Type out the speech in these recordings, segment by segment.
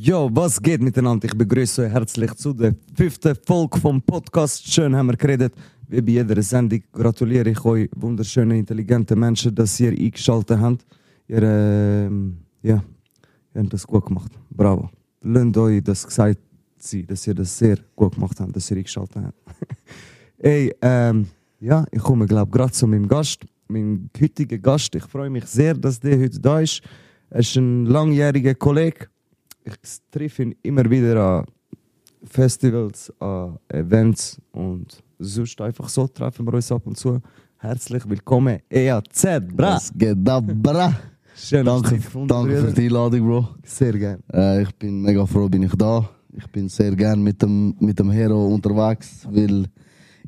Jo, was geht miteinander? Ich begrüße euch herzlich zu der fünften Folge vom Podcast. Schön haben wir geredet. Wie bei jeder Sendung gratuliere ich euch, wunderschöne, intelligente Menschen, dass ihr eingeschaltet habt. Ihr, ähm, ja, ihr habt das gut gemacht. Bravo. Lasst euch das gesagt sein, dass ihr das sehr gut gemacht habt, dass ihr eingeschaltet habt. Ey, ähm, ja, ich komme, glaube gerade zu meinem Gast, meinem heutigen Gast. Ich freue mich sehr, dass der heute da ist. Er ist ein langjähriger Kollege. Ich treffe ihn immer wieder an Festivals, an Events und sonst einfach so treffen wir uns ab und zu. Herzlich willkommen, EAZ, bra! Was geht ab, bra? Schön, Danke, gefunden danke für die Einladung, Bro. Sehr gerne. Äh, ich bin mega froh, bin ich da. Ich bin sehr gern mit dem, mit dem Hero unterwegs, weil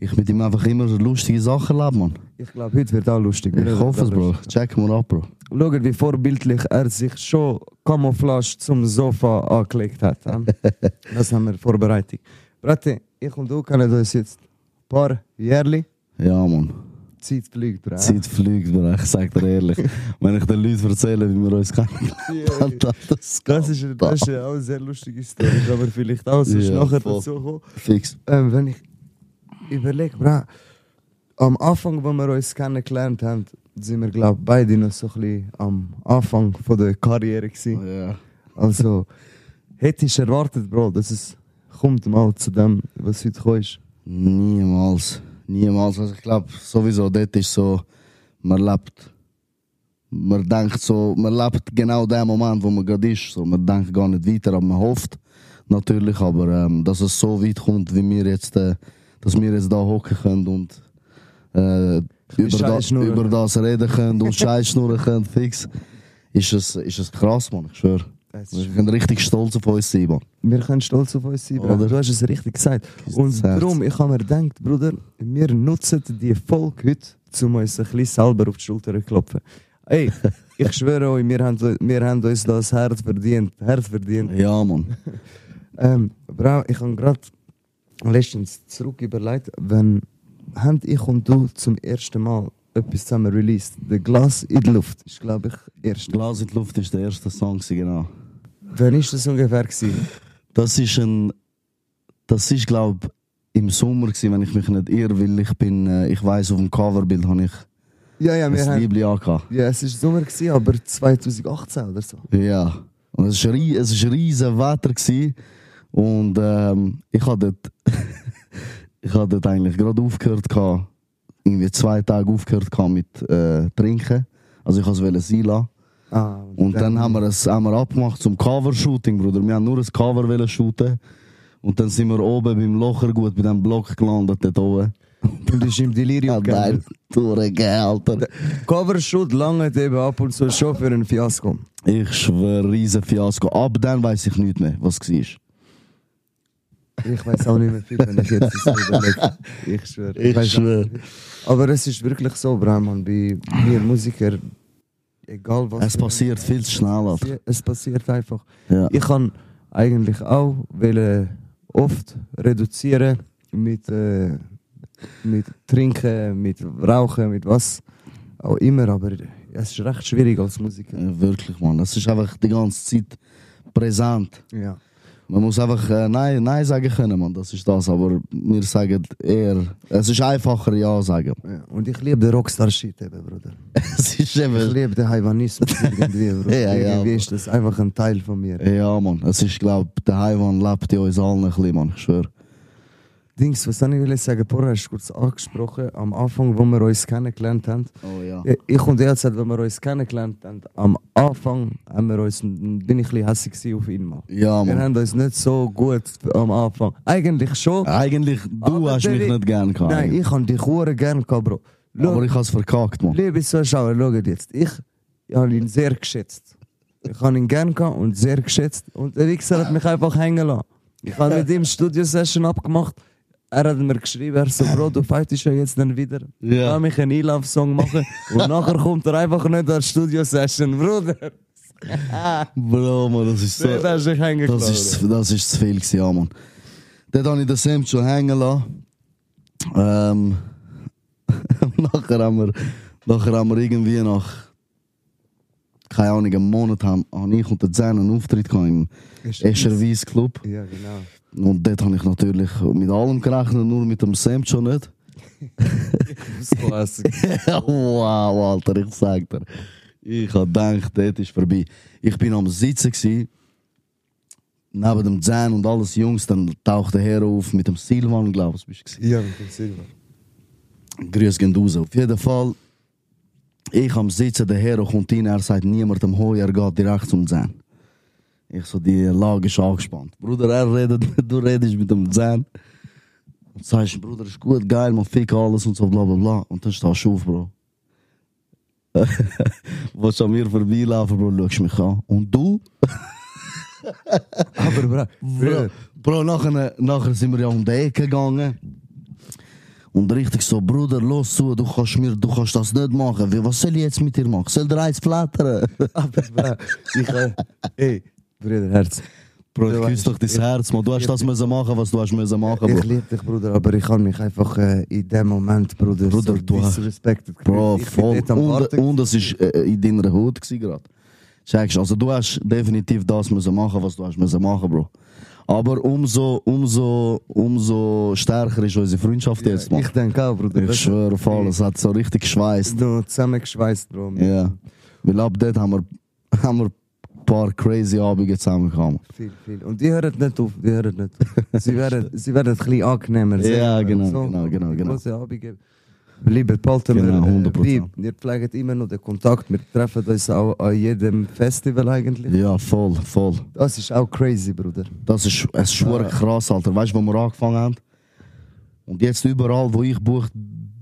ich mit ihm einfach immer lustige Sachen erlebe, man. Ich glaube, heute wird auch lustig. Ich hoffe es, Bro. Check mal ab, Bro. Schaut, wie vorbildlich er sich schon Camouflage zum Sofa angelegt hat. das haben wir vorbereitet. Brate, ich und du kennen uns jetzt ein paar Jährli. Ja, man. Zeit fliegt, Bro. Zeit fliegt, Bro. Ich sag dir ehrlich. Wenn ich den Leuten erzähle, wie wir uns kennen, dann das Das ist, das ist auch eine sehr lustige Story, aber vielleicht auch sonst Ja, nachher dazu kommen. fix. Ähm, wenn ich überlege, bra, am Anfang, wo wir uns kennengelernt haben, sind wir, glaube ich, beide noch so ein bisschen am Anfang von der Karriere gewesen. Ja. Also, hättest du erwartet, Bro, dass es kommt mal zu dem, was heute ist? Niemals. Niemals. Also ich glaube, sowieso, dort ist so, man lebt. Man denkt so, man lebt genau den Moment, wo man gerade ist. So, man denkt gar nicht weiter, aber man hofft natürlich, aber ähm, dass es so weit kommt, wie wir jetzt, äh, dass wir jetzt da hocken können und äh, über, da, Scheiß schnurren. über das reden können und Scheiß schnurren können, fix, ist es, ist es krass, man, ich schwöre. Das Wir können richtig stolz auf uns sein, man. Wir können stolz auf uns sein, Bruder. Oder? Du hast es richtig gesagt. Und das darum, ich habe mir gedacht, Bruder, wir nutzen die Folge heute, um uns ein bisschen selber auf die Schulter zu klopfen. Ey, ich schwöre euch, wir haben, wir haben uns das Herz verdient. Herz verdient. Ja, man. Ähm, Bro, ich habe gerade letztens zurück überlegt, wenn haben ich und du zum ersten Mal etwas zusammen released. The Glass in die Luft ist, glaube ich, erst. Glas in die Luft ist der erste Song, genau. Wann ist das ungefähr gewesen? Das ist ein, das ist glaube im Sommer gewesen, wenn ich mich nicht irre, weil ich bin, äh, ich weiß auf dem Coverbild habe ich Ja, ja, wir ein haben. Liebling angehabt. Ja, es war Sommer, gewesen, aber 2018 oder so. Ja. Und es war rie- es war riesen Wetter gewesen. Und ähm, ich habe dort, ich dort eigentlich gerade aufgehört gehabt, irgendwie zwei Tage aufgehört gehabt mit äh, trinken. Also ich wollte es sein lassen. Ah, Und dann haben wir es haben wir abgemacht zum Cover-Shooting, Bruder. Wir haben nur ein Cover shooten. Und dann sind wir oben beim Lochergut, bei dem Block gelandet, dort oben. Und ist im Delirium Ja, gegangen. nein, durchgehen, Alter. Covershoot lange eben ab und zu schon für ein Fiasko. Ich schwöre, riesen Fiasko. Ab dann weiß ich nicht mehr, was war. Ich weiß auch nicht mehr viel, wenn ich jetzt das überlege. Ich schwöre. Ich auch schwöre. Aber es ist wirklich so, Brahman, bei mir Musiker, egal was. Es passiert viel zu schnell, Alter. Es passiert einfach. Ja. Ich kann eigentlich auch wollen oft reduzieren mit, äh, mit Trinken, mit Rauchen, mit was auch immer, aber es ist recht schwierig als Musiker. Ja, wirklich, Mann. Es ist einfach die ganze Zeit präsent. Ja. Man muss einfach äh, Nein, Nein sagen können, Mann. Das ist das. Aber wir sagen eher, es ist einfacher Ja sagen. ja. Und ich liebe den Rockstar-Shit eben, Bruder. es ist Ich eben. liebe den Haiwanismus irgendwie, Bruder. Ja, ja, irgendwie ist das einfach ein Teil von mir. Ja, Mann. Es ist, glaub der Haiwan lebt in uns allen ein bisschen, Mann. Ich schwöre. Dings, was soll ich will sagen? Vorher hast du kurz angesprochen, am Anfang, wo wir uns kennengelernt haben. Oh ja. Ich und er gesagt, wenn wir uns kennengelernt haben, am Anfang haben wir uns, bin ich ein bisschen hässlich auf ihn mal. Ja, Wir Mann. haben uns nicht so gut am Anfang. Eigentlich schon. Eigentlich, du hast mich nicht gern gehabt. Nein, ich habe dich hure gern gehabt, Bro. Schau, aber ich hab's verkackt, Mann. liebe Zuschauer, schaut jetzt. Ich, ich habe ihn sehr geschätzt. Ich habe ihn gern gehabt und sehr geschätzt. Und der Wichser hat mich einfach hängen lassen. Ich habe mit ihm Studio-Session abgemacht. Er hat mir geschrieben, er so, Bro, du fightest ja jetzt dann wieder. Ja. Lass mich einen E-Love-Song machen. Und nachher kommt er einfach nicht an die Studio-Session, Bruder. Bro, Mann, das ist so. Da hast du dich hängen Das ist, das ist zu viel, gewesen, ja, Mann. Dort habe ich den Sam schon hängen lassen. Ähm, nachher, haben wir, nachher haben wir irgendwie nach keine Ahnung, einen Monat habe hab ich und der Zen einen Auftritt gehabt im Escher Weiss Club. Ja, genau. Und dort habe ich natürlich mit allem gerechnet, nur mit dem Sam schon nicht. Ausklassig. wow, Alter, ich sag dir. Ich habe gedacht, das ist vorbei. Ich bin am Sitzen gsi, neben dem Zen und alles Jungs, dann taucht der Herr auf mit dem Silvan, glaube ich, bist du ja, mit dem Silber. Grüß gehen raus. Auf jeden Fall, ich am Sitzen, der Herr kommt rein, er sagt niemandem Hoi, er geht direkt zum Zen. Ich so, die Lage ist angespannt. Bruder, er redet, du redest mit dem Zen. Und sagst, Bruder, ist gut, geil, man fick alles und so, bla bla bla. Und dann stehst du auf, Bro. Was an mir vorbeilaufen, Bro, schaust mich an. Und du? Aber bra, Bro, Bro nachher, nachher sind wir ja um die Ecke gegangen. Und richtig so, Bruder, los zu, du kannst, mir, du kannst das nicht machen. Wie, was soll ich jetzt mit dir machen? Soll der eins flattern? aber bra, ich, äh, ey, Bruder, Herz. Ich küsse doch dein ich- Herz, man. Du hast das müssen machen, was du hast müssen machen, Ich Bro. liebe dich, Bruder, aber ich habe mich einfach äh, in dem Moment, Bruder, Bruder, so du hast- Bro. Ich voll. Und, und das ist äh, in deiner Haut gerade. Checkst, also du hast definitiv das müssen machen, was du hast müssen machen, Bro. Aber umso, umso, umso stärker ist unsere Freundschaft jetzt, Ich man. denke auch, Bruder. Ich schwöre auf alles, es hat so richtig geschweißt. Du zusammengeschweißt, Bro. Ja. Weil ab dort haben wir, haben wir paar crazy Abende zusammengekommen. Viel, viel. Und die hören nicht auf, die hören nicht auf. Sie werden, sie werden ein bisschen angenehmer. Ja, genau, genau, genau, genau. grosse Abende. Lieber behalten Genau, wir, 100%. äh, bei. Wir pflegen immer noch den Kontakt. Wir treffen uns auch an jedem Festival eigentlich. Ja, voll, voll. Das ist auch crazy, Bruder. Das ist, es ist krass, Alter. Weißt du, wo wir angefangen haben? Und jetzt überall, wo ich bucht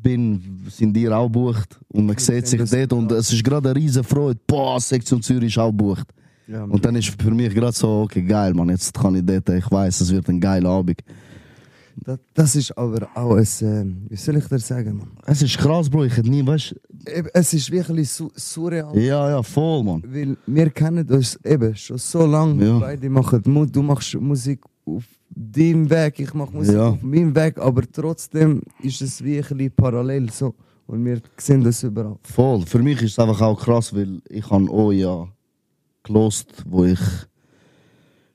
bin, sind die auch bucht. Und man sieht sich dort und es ist gerade eine riesen Freude. Boah, Sektion Zürich ist auch bucht. Ja, Und dann ist für mich gerade so, okay, geil, man, jetzt kann ich dort, ich weiß, es wird ein geiler Abend. das, das ist aber auch ein, äh, wie soll ich dir sagen, Mann? Es ist krass, Bro, ich hätte nie, weißt Es ist wirklich su surreal. Ja, ja, voll, man. Weil wir kennen uns eben schon so lange. Ja. Beide machen Mu du machst Musik auf deinem Weg, ich mache Musik Ja. auf meinem Weg, aber trotzdem ist es bisschen parallel so. Und wir sehen das überall. Voll. Für mich ist es einfach auch krass, weil ich habe auch ja gelost, wo ich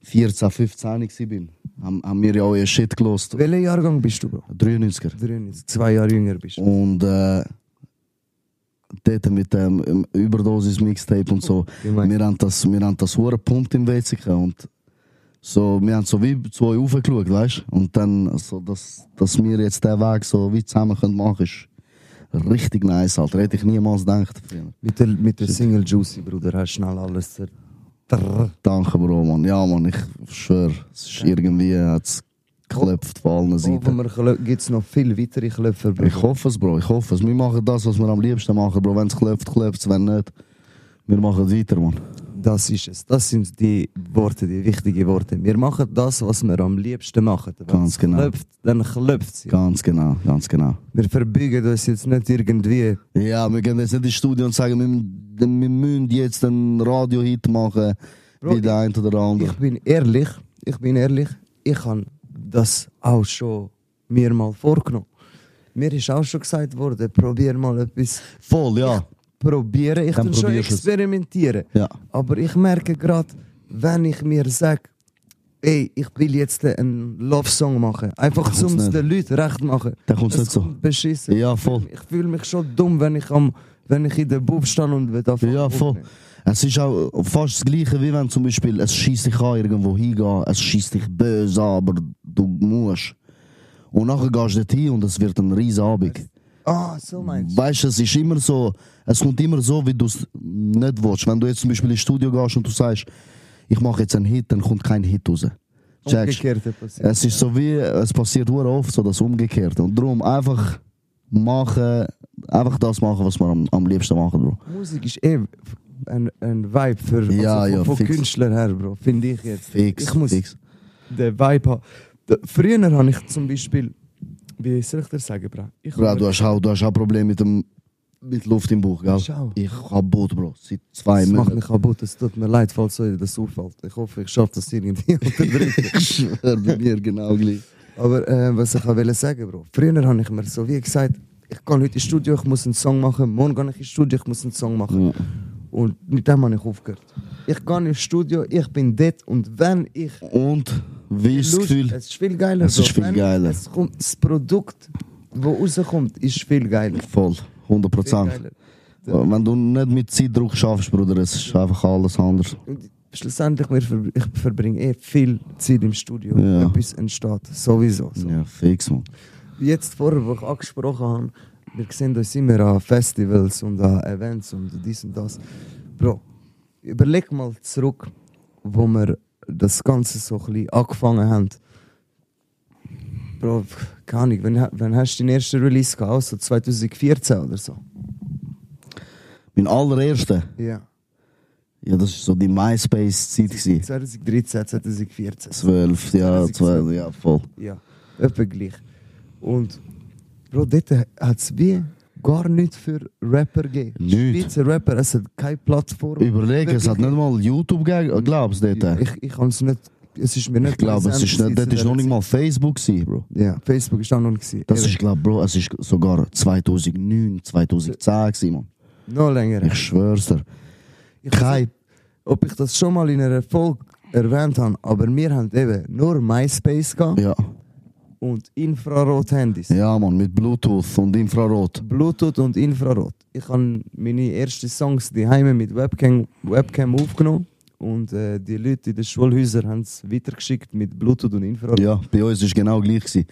14, 15 war. Haben, haben wir ja auch ihr Shit gelost. Welcher Jahrgang bist du, Bro? 93er. 93, zwei Jahre jünger bist du. Und äh, dort mit dem Überdosis-Mixtape und so. Gemein. Wir haben das, wir haben das hure gepumpt im WC und so, wir haben so wie zu euch raufgeschaut, weißt du? Und dann, so, dass, dass wir jetzt den Weg so wie zusammen können machen ist richtig nice, Alter. Hätte ich niemals gedacht. Mit der, mit der Single Juicy, Bruder, hast du schnell alles zer... Trrr. Danke, Bro, Mann. Ja, Mann, ich schwöre, es ist irgendwie hat's geklopft von allen Hoffen Seiten. wir, gibt es noch viel weitere Klöpfer, Bruder. Ich hoffe es, Bro, ich hoffe es. Wir machen das, was wir am liebsten machen, Bro. Wenn es klopft, klopft es, wenn nicht, wir machen weiter, Mann. Das ist es. Das sind die Worte, die wichtigen Worte. Wir machen das, was wir am liebsten machen. Wenn Ganz es genau. klopft, dann klopft es. Ganz genau, ganz genau. Wir verbeugen uns jetzt nicht irgendwie. Ja, wir gehen jetzt nicht ins Studio und sagen, wir, müssen- wir müssen jetzt einen Radio-Hit machen, Bro, wie der eine oder der andere. Ich bin ehrlich, ich bin ehrlich, ich habe das auch schon mir mal vorgenommen. Mir ist auch schon gesagt worden, probier mal etwas. Voll, ja. Probieren, ich Dann kann schon experimentieren. Ja. Aber ich merke gerade, wenn ich mir sage, ey, ich will jetzt einen Love-Song machen, einfach um es den Leuten recht machen. Dann kommt's Es nicht so. kommt Beschissen. Ja, voll. Ich fühle mich schon dumm, wenn ich, am, wenn ich in der Bub stehe und will anfangen Ja, voll. aufnehmen. Es ist auch fast das Gleiche, wie wenn zum Beispiel es schießt dich an, irgendwo hingehen, es schießt dich böse an, aber du musst. Und nachher gehst du dorthin und es wird ein riesen Abend. Ah, so meinst du? Weißt du, es ist immer so, es kommt immer so, wie du es nicht willst. Wenn du jetzt zum Beispiel ins Studio gehst und du sagst, ich mache jetzt einen Hit, dann kommt kein Hit raus. Umgekehrte passiert. Es ist so wie, es passiert sehr oft so das Umgekehrte. Und darum einfach machen, einfach das machen, was wir am, am liebsten machen, Bro. Musik ist eh ein, ein Vibe für Ja, also ja, von, von. Künstlern her, Bro. Finde ich jetzt. Fix, ich muss fix. den Vibe haben. Früher habe ich zum Beispiel, wie soll ich dir sagen, Bro? Ich Bro, du hast auch, du hast auch Probleme mit dem mit Luft im Bauch, gell? Schau. Ich hab Boot, Bro. Seit zwei Das macht Monaten. mich kaputt, es tut mir leid, falls euch das auffällt. Ich hoffe, ich schaffe das irgendwie unterdrücken. Ich schwör bei mir genau gleich. Aber äh, was ich auch wollte sagen, Bro. Früher habe ich mir so wie gesagt, ich gehe heute ins Studio, ich muss einen Song machen. Morgen gehe ich ins Studio, ich muss einen Song machen. Ja. Und mit dem habe ich aufgehört. Ich gehe ins Studio, ich bin dort und wenn ich Und wie ist das Gefühl? Es ist viel geiler. Es ist viel geiler. Es kommt, das Produkt, das rauskommt, ist viel geiler. Voll, 100 Viel Prozent. Wenn du nicht mit Zeitdruck schaffst, Bruder, es ist einfach alles anders. Schlussendlich, wir ich verbringe eh viel Zeit im Studio. Ja. Etwas entsteht. Sowieso. So. Ja, fix, man. Jetzt vorher, wo ich angesprochen habe, wir sehen uns immer an Festivals und an Events und dies und das. Bro, überleg mal zurück, wo wir das Ganze so ein bisschen angefangen haben. Bro, keine Ahnung, wann, wann hast du den ersten Release gehabt? Also 2014 oder so? Mein allererster, Ja. ja, das war so die MySpace-Zeit. gewesen. 2013, 2014. 12, ja, 2012. 12, ja, voll. Ja, etwa gleich. Und Bro, dort hat es wie gar nichts für Rapper gegeben. Nichts. Schweizer Rapper, es hat keine Plattform. Überleg, es hat nicht mal YouTube gegeben, glaubst du? Ich, ich kann es nicht. Es ist mir nicht Ich glaube, es ist nicht, das ist noch nicht mal Facebook gewesen, Bro. Ja, Facebook ist auch noch nicht. gewesen. Das ist, glaub, Bro, es ist sogar 2009, 2010 gewesen, noch länger. Ich schwör's dir. Ich Kein, ob ich das schon mal in einer Folge erwähnt habe, aber wir haben eben nur MySpace gehabt ja, und Infrarot-Handys. ja, man, mit Bluetooth und Infrarot. Bluetooth und Infrarot. Ich habe meine ersten Songs daheim mit Webcam, Webcam aufgenommen und äh, die Leute in den Schulhäusern haben es weitergeschickt mit Bluetooth und Infrarot. Ja, bei uns ist genau gleich gewesen.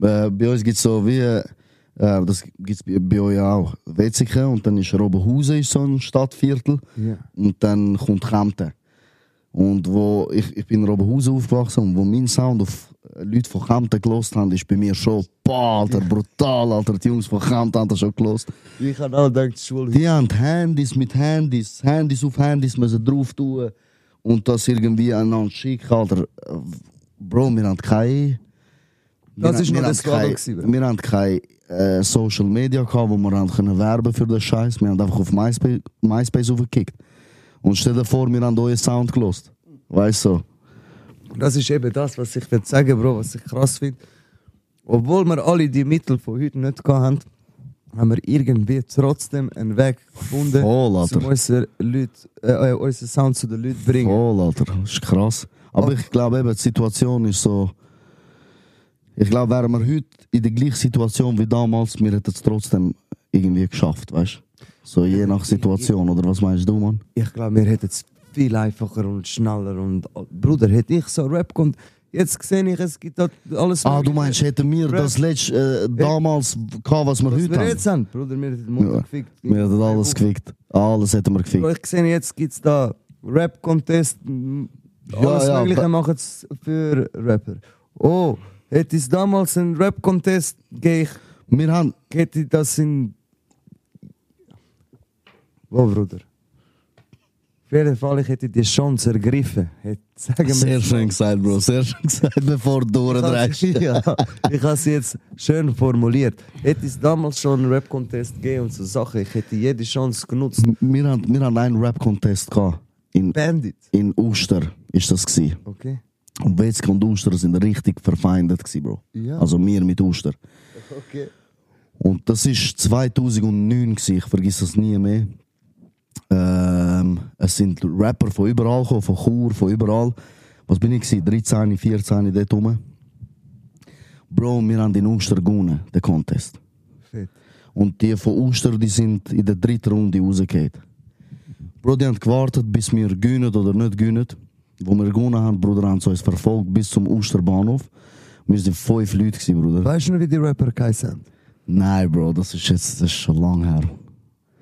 Äh, bei uns gibt es so wie, äh, das gibt es bei, bei euch auch, Wetzikon und dann ist Robenhausen ist so ein Stadtviertel Ja. und dann kommt Kempten. Und wo ich, ich bin in Robenhausen aufgewachsen und wo mein Sound auf Leute von Kempten gelost haben, ist bei mir schon, boah, Alter, brutal, Alter, die Jungs von Kempten haben das schon gelost. Ich habe auch gedacht, Schulhäuser. Die haben Handys mit Handys, Handys auf Handys müssen drauf tun und das irgendwie einander schicken, Alter. Bro, wir haben keine... Das ist wir das gewesen, Wir haben keine äh, Social Media gehabt, wo wir haben können werben für den Scheiß. Wir haben einfach auf MySpace, MySpace aufgekickt. Und stell dir vor, wir haben euren Sound gelost. Weißt du? Das ist eben das, was ich will sagen, Bro, was ich krass finde. Obwohl wir alle die Mittel von heute nicht gehabt haben, haben wir irgendwie trotzdem einen Weg gefunden, Voll, Alter. um unsere Leute, äh, äh, unseren Sound zu den Leuten zu bringen. Voll, Alter. Das ist krass. Aber ich glaube eben, die Situation ist so. Ich glaube, wären wir heute in der gleichen Situation wie damals, wir hätten es trotzdem irgendwie geschafft, weißt du? So je nach Situation, oder was meinst du, Mann? Ich glaube, wir hätten es viel einfacher und schneller und Bruder, hätte ich so Rap kommt. Jetzt sehe ich, es gibt dort alles. Ah, du Mögliche. meinst, hätten wir Rap. das letzte äh, damals gehabt, was wir was heute wir haben? jetzt haben, Bruder, wir hätten Mutter Ja, gefickt. Wir hätten alles gefickt. Alles hätten wir gefickt. ich sehe jetzt gibt es da Rap-Contest, alles ja, Mögliche ba- machen es für Rapper. Oh, hätte es damals einen Rap-Contest gegeben, Wir haben. hätte ich das in. Wo, Bruder? Auf jeden Fall, ich hätte die Chance ergriffen. Hätte, Sehr schön gesagt, Bro. Sehr schön gesagt, bevor du durchdrehst. ja, ich habe es jetzt schön formuliert. Hätte es damals schon einen Rap-Contest gegeben und so Sachen, ich hätte jede Chance genutzt. Wir haben, wir haben einen Rap-Contest gehabt. In, Bandit. in Uster ist das gewesen. Okay. Und Wetzke und Uster sind richtig verfeindet gewesen, Bro. Ja. Also wir mit Uster. Okay. Und das ist 2009 gewesen, ich vergiss das nie mehr. Ähm, es sind Rapper von überall gekommen, von Chur, von überall. Was bin ich gewesen? 13, 14 dort rum. Bro, wir haben in Uster gewonnen, den Contest. Fett. Und die von Uster, die sind in der dritten Runde rausgegangen. Bro, die haben gewartet, bis wir gewinnen oder nicht gewinnen. Wo wir gewonnen haben, Bruder, haben sie uns verfolgt bis zum Usterbahnhof. Wir sind fünf Leute gewesen, Bruder. Weißt du noch, wie die Rapper geheißen Nein, Bro, das ist jetzt das ist schon lang her.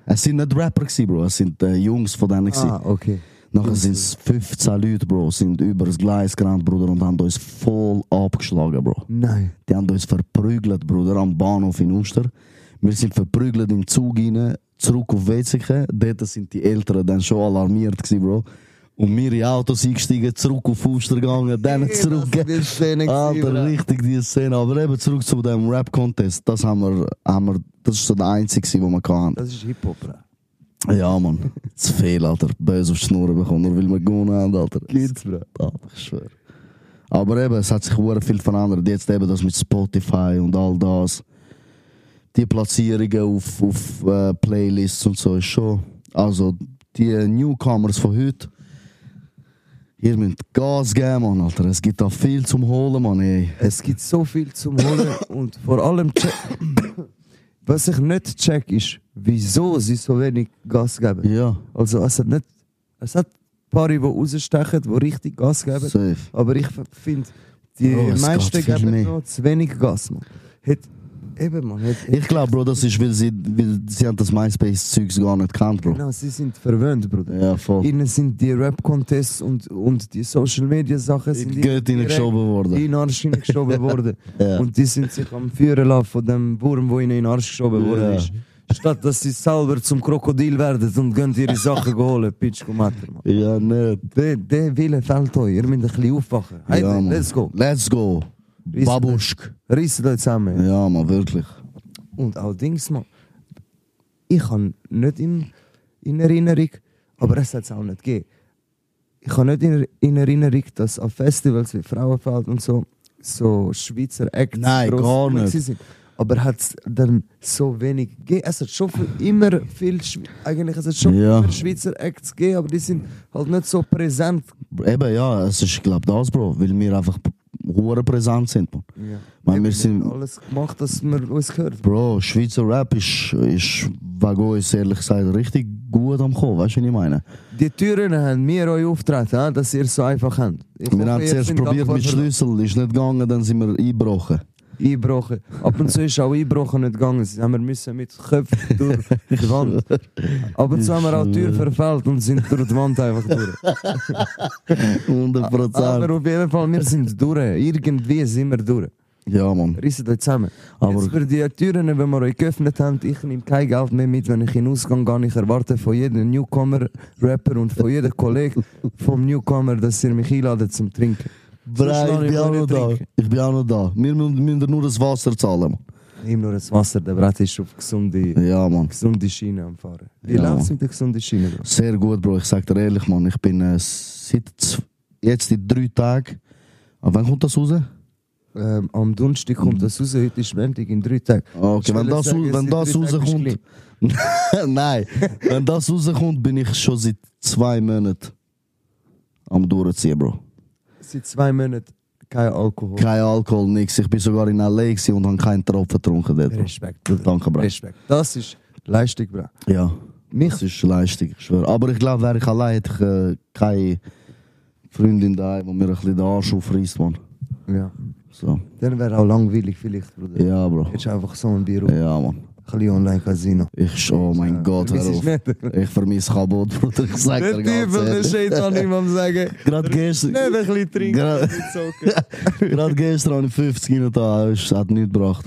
Es sind nicht Rapper gewesen, Bro, es sind äh, Jungs von denen gewesen. Ah, okay. Nachher sind es 15 Leute, Bro, sind über das Gleis gerannt, Bruder, und haben uns voll abgeschlagen, Bro. Nein. Die haben uns verprügelt, Bruder, am Bahnhof in Uster. Wir sind verprügelt im Zug rein, zurück auf Wetzikon. Dort sind die Eltern dann schon alarmiert gewesen, Bro. Und wir in Autos eingestiegen, zurück auf Uster gegangen, dann zurück. Das ist Szene Alter, richtig die Szene. Aber eben zurück zu dem Rap-Contest. Das haben wir, haben wir, das ist so der einzige, den wir hatten. Das ist Hip-Hop, bro. Ja, Mann. Zu viel, Alter. Böse auf die Schnur bekommen, nur weil wir gewonnen haben, Alter. Gibt's, bro. Alter, ich schwöre. Aber eben, es hat sich sehr viel verändert. Jetzt eben das mit Spotify und all das. Die Platzierungen auf, auf äh, Playlists und so ist schon. Also, die Newcomers von heute, ihr müsst Gas geben, Mann, Alter. Es gibt da viel zum Holen, Mann, ey. Es gibt so viel zum Holen und vor allem, was ich nicht check, ist, wieso sie so wenig Gas geben. Ja, Also es hat nicht, es hat ein paar, die rausstechen, die richtig Gas geben, safe. aber ich finde, die es meisten geben noch zu wenig Gas, man. Hat, eben, man. Hat, Ich glaube, Bro, das ist, weil sie, weil sie haben das MySpace-Zeugs gar nicht gekannt, Bro. Genau, sie sind verwöhnt, Bruder. Ja, voll. Ihnen sind die Rap-Contests und, und die Social-Media-Sachen sind Die Geld hineingeschoben worden. in den Arsch hineingeschoben worden. Ja. Und die sind sich am Führen lassen von dem Wurm, der ihnen in den Arsch geschoben worden Ja. ist. Statt dass sie selber zum Krokodil werden und gehen ihre Sachen holen. Pitch, komm Matter. Ja, nicht. Der, der Wille fehlt euch. Ihr müsst ein bisschen aufwachen. Hey, ja, let's go. Let's go. Rissen- Babuschk. Reissen euch zusammen. Ja, man, wirklich. Und auch Dings, man. Ich habe nicht in, in Erinnerung, aber es hat es auch nicht gegeben. Ich habe nicht in, in Erinnerung, dass auf Festivals wie Frauenfeld und so, so Schweizer Acts Nein, gar nicht. sind. Aber hat es dann so wenig gegeben? Es hat schon viel, immer viel, eigentlich es hat schon Ja. immer Schweizer Acts gegeben, aber die sind halt nicht so präsent. Eben, ja, es ist, glaube das, Bro, weil wir einfach hure präsent sind, man. Ja. Weil wir sind- alles gemacht, dass man uns hört. Bro, Schweizer Rap ist, ist wegen uns ehrlich gesagt richtig gut am Kommen, weißt du, was ich meine? Die Türen haben wir euch aufgetreten, ja, dass ihr es so einfach habt. Ich Wir hoffe, haben zuerst probiert mit Schlüssel, ist nicht gegangen, dann sind wir eingebrochen. Einbrochen. Ab und zu ist auch Einbrochen nicht gegangen. Sie haben wir müssen mit Köpfen durch die Wand. Ab und zu haben wir auch die Tür verfehlt und sind durch die Wand einfach durch. 100 Aber Prozent. auf jeden Fall, wir sind durch. Irgendwie sind wir durch. Ja, man. Reissen euch zusammen. Aber- Jetzt für die Türen, wenn wir euch geöffnet haben, ich nehme kein Geld mehr mit, wenn ich in den Ausgang gehe. Ich erwarte von jedem Newcomer-Rapper und von jedem Kollegen vom Newcomer, dass ihr mich einladet zum Trinken. Lasse ich bin auch noch da. Ich bin auch noch da. Wir müssen, nur das Wasser zahlen. Nimm nur das Wasser, der Brett ist auf gesunde, Ja, man. gesunde Schiene am Fahren. Wie Ja. läuft es mit der gesunden Schiene? Bro? Sehr gut, Bro. Ich sag dir ehrlich, man. Ich bin äh, seit jetzt in drei Tagen. Aber wann kommt das raus? Ähm, am Donnerstag kommt das raus, heute ist Montag in drei Tagen. Okay, Ich wenn das, sagen, wenn das rauskommt. Nein, wenn das rauskommt, bin ich schon seit zwei Monaten am Durchziehen, Bro. Seit zwei Monaten kein Alkohol. Kein Alkohol, nix. Ich bin sogar in L.A. und habe keinen Tropfen getrunken dort. Respekt. Danke, Bro. Respekt. Das ist Leistung, Bro. Ja, Mich, das ist Leistung, ich schwöre. Aber ich glaube, wäre ich allein, hätte ich äh, keine Freundin da, die mir ein bisschen den Arsch aufreißt, man. ja. So. Dann wäre auch langweilig vielleicht, Bruder. Ja, Bro. Du einfach so ein Bier. Ja, man. Ein bisschen Online-Casino. Ich, oh mein Gott, hör auf. Ich vermisse Kabot, Bruder. Ich sag dir ganz Typ, der ehrlich. Shaitan ihm sagen. Gerade gestern, Nicht ein bisschen trinken, gerade gestern habe ich 50 Minuten da, es hat nichts gebracht.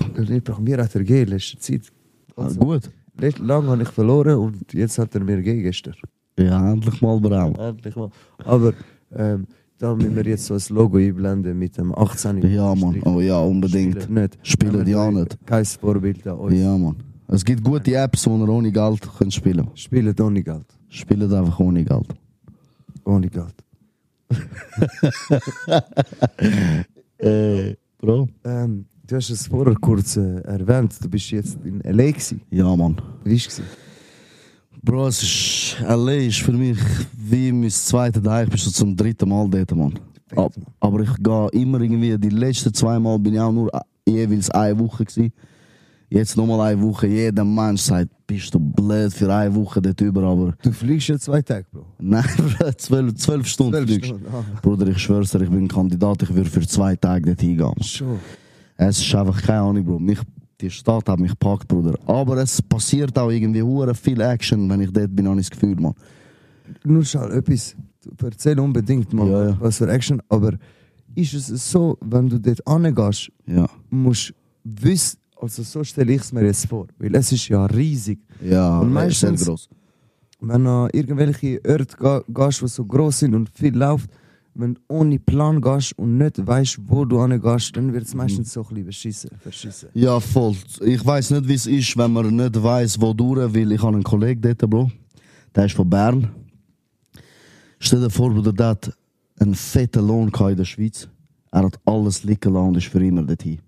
Mir hat er gegeben, letzte Zeit. Ah, gut. Lang habe ich verloren und jetzt hat er mir gegeben gestern. Ja, endlich mal braun. Endlich mal. Aber ähm, da müssen wir jetzt so ein Logo einblenden mit dem 18. Ja, Mann. Oh ja, unbedingt. Spielen nicht. Spielen die auch euch nicht. Kein Vorbild an uns. Ja, Mann. Es gibt gute Apps, wo ihr ohne Geld könnt spielen könnt. Spielen ohne Geld. Spielt einfach ohne Geld. Ohne Geld. Äh, Bro? Ähm, du hast es vorher kurz äh, erwähnt, du bist jetzt in L.A. gewesen. Ja, Mann. Wie war es? Bro, es ist, L.A. ist für mich wie mein zweiter Tag. Ich bin schon zum dritten Mal dort, Mann. Ab, aber ich gehe immer irgendwie, die letzten zwei Mal bin ich auch nur jeweils eine Woche gewesen. Jetzt nochmal eine Woche. Jeder Mensch sagt, bist du blöd für eine Woche dort über, aber Du fliegst ja zwei Tage, Bro. nein, zwölf, zwölf Stunden Zwölf fliegst. Stunden, ah. Bruder, ich schwör's dir, ich bin Kandidat, ich würde für zwei Tage dort hingehen. Schon. Es ist einfach keine Ahnung, Bro. Mich, die Stadt hat mich gepackt, Bruder. Aber es passiert auch irgendwie hure viel Action, wenn ich dort bin, habe ich das Gefühl, man. Nur schau, etwas. Du erzähl unbedingt mal, Ja, ja. was für Action. Aber ist es so, wenn du dort hingehst, Ja. musst du wissen, also so stelle ich es mir jetzt vor, weil es ist ja riesig. Ja, Und ist sehr meistens- gross. Wenn du an irgendwelche Orte gehst, die so groß sind und viel läuft, wenn du ohne Plan gehst und nicht weißt, wo du hingehst, dann wird es meistens so ein bisschen beschissen, verschissen. Ja, voll. Ich weiß nicht, wie es ist, wenn man nicht weiß, wo durch, weil ich habe einen Kollegen dort, Bro. Der ist von Bern. Stell dir vor, Bruder, der hat einen fetten Lohn in der Schweiz. Er hat alles liegen lassen und ist für immer dorthin.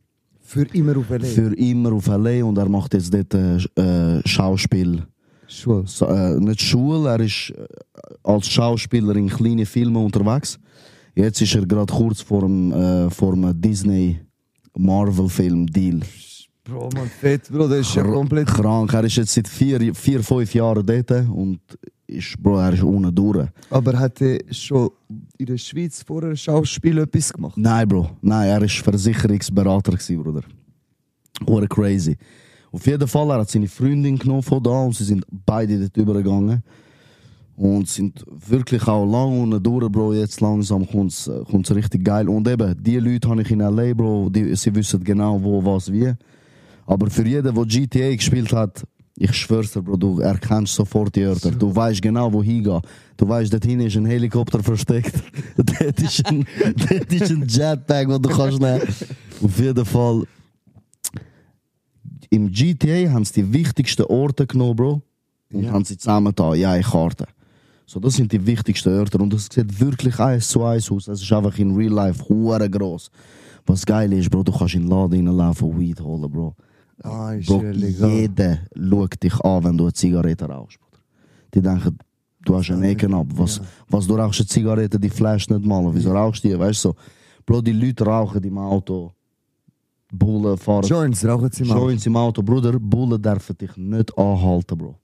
Für immer auf LA. Für immer auf L.A. und er macht jetzt dort äh, äh, Schauspiel. Schwul. So, äh, nicht Schule, er ist äh, als Schauspieler in kleinen Filmen unterwegs. Jetzt ist er gerade kurz vor dem, äh, vor dem Disney Marvel-Film Deal. Bro, man, fett, Bro, das ist ja komplett. krank. Er ist jetzt seit vier, vier fünf Jahren dort und ist, Bro, er ist unten durch. Aber hat er schon in der Schweiz vor einem Schauspiel etwas gemacht? Nein, Bro. Nein, er ist Versicherungsberater gewesen, Bruder. Hure crazy. Auf jeden Fall, er hat seine Freundin genommen von da und sie sind beide dort übergegangen. Und sind wirklich auch lang unten durch, Bro. Jetzt langsam kommt es richtig geil. Und eben, die Leute habe ich in L.A., Bro. Die, sie wissen genau, wo, was, wie. Aber für jeden, der GTA gespielt hat, ich schwör's dir, Bro, du erkennst sofort die Örter. Du weißt genau, wo hingehen. Du weißt, dort hinten ist ein Helikopter versteckt. dort, ist ein, dort ist ein Jetpack, den du kannst nehmen. Auf jeden Fall. Im GTA haben sie die wichtigsten Orte genommen, Bro. Und Ja. haben sie zusammengetan, ja, in Karte. So, das sind die wichtigsten Örter. Und das sieht wirklich eins zu eins aus. Es ist einfach in real life hure gross. Was geil ist, Bro, du kannst in den Laden reinlaufen, Weed holen, Bro. Ah, ist Bro, jeder schaut dich an, wenn du eine Zigarette rauchst. Die denken, du hast einen Ecken ab. Was, Ja. was du rauchst eine Zigarette, die flash nicht mal. Wieso rauchst du die? Weißt du so? Bro, die Leute rauchen im Auto. Bullen fahren. Joints rauchen sie mal. Joints im Auto. Bruder, Bullen dürfen dich nicht anhalten, Bro.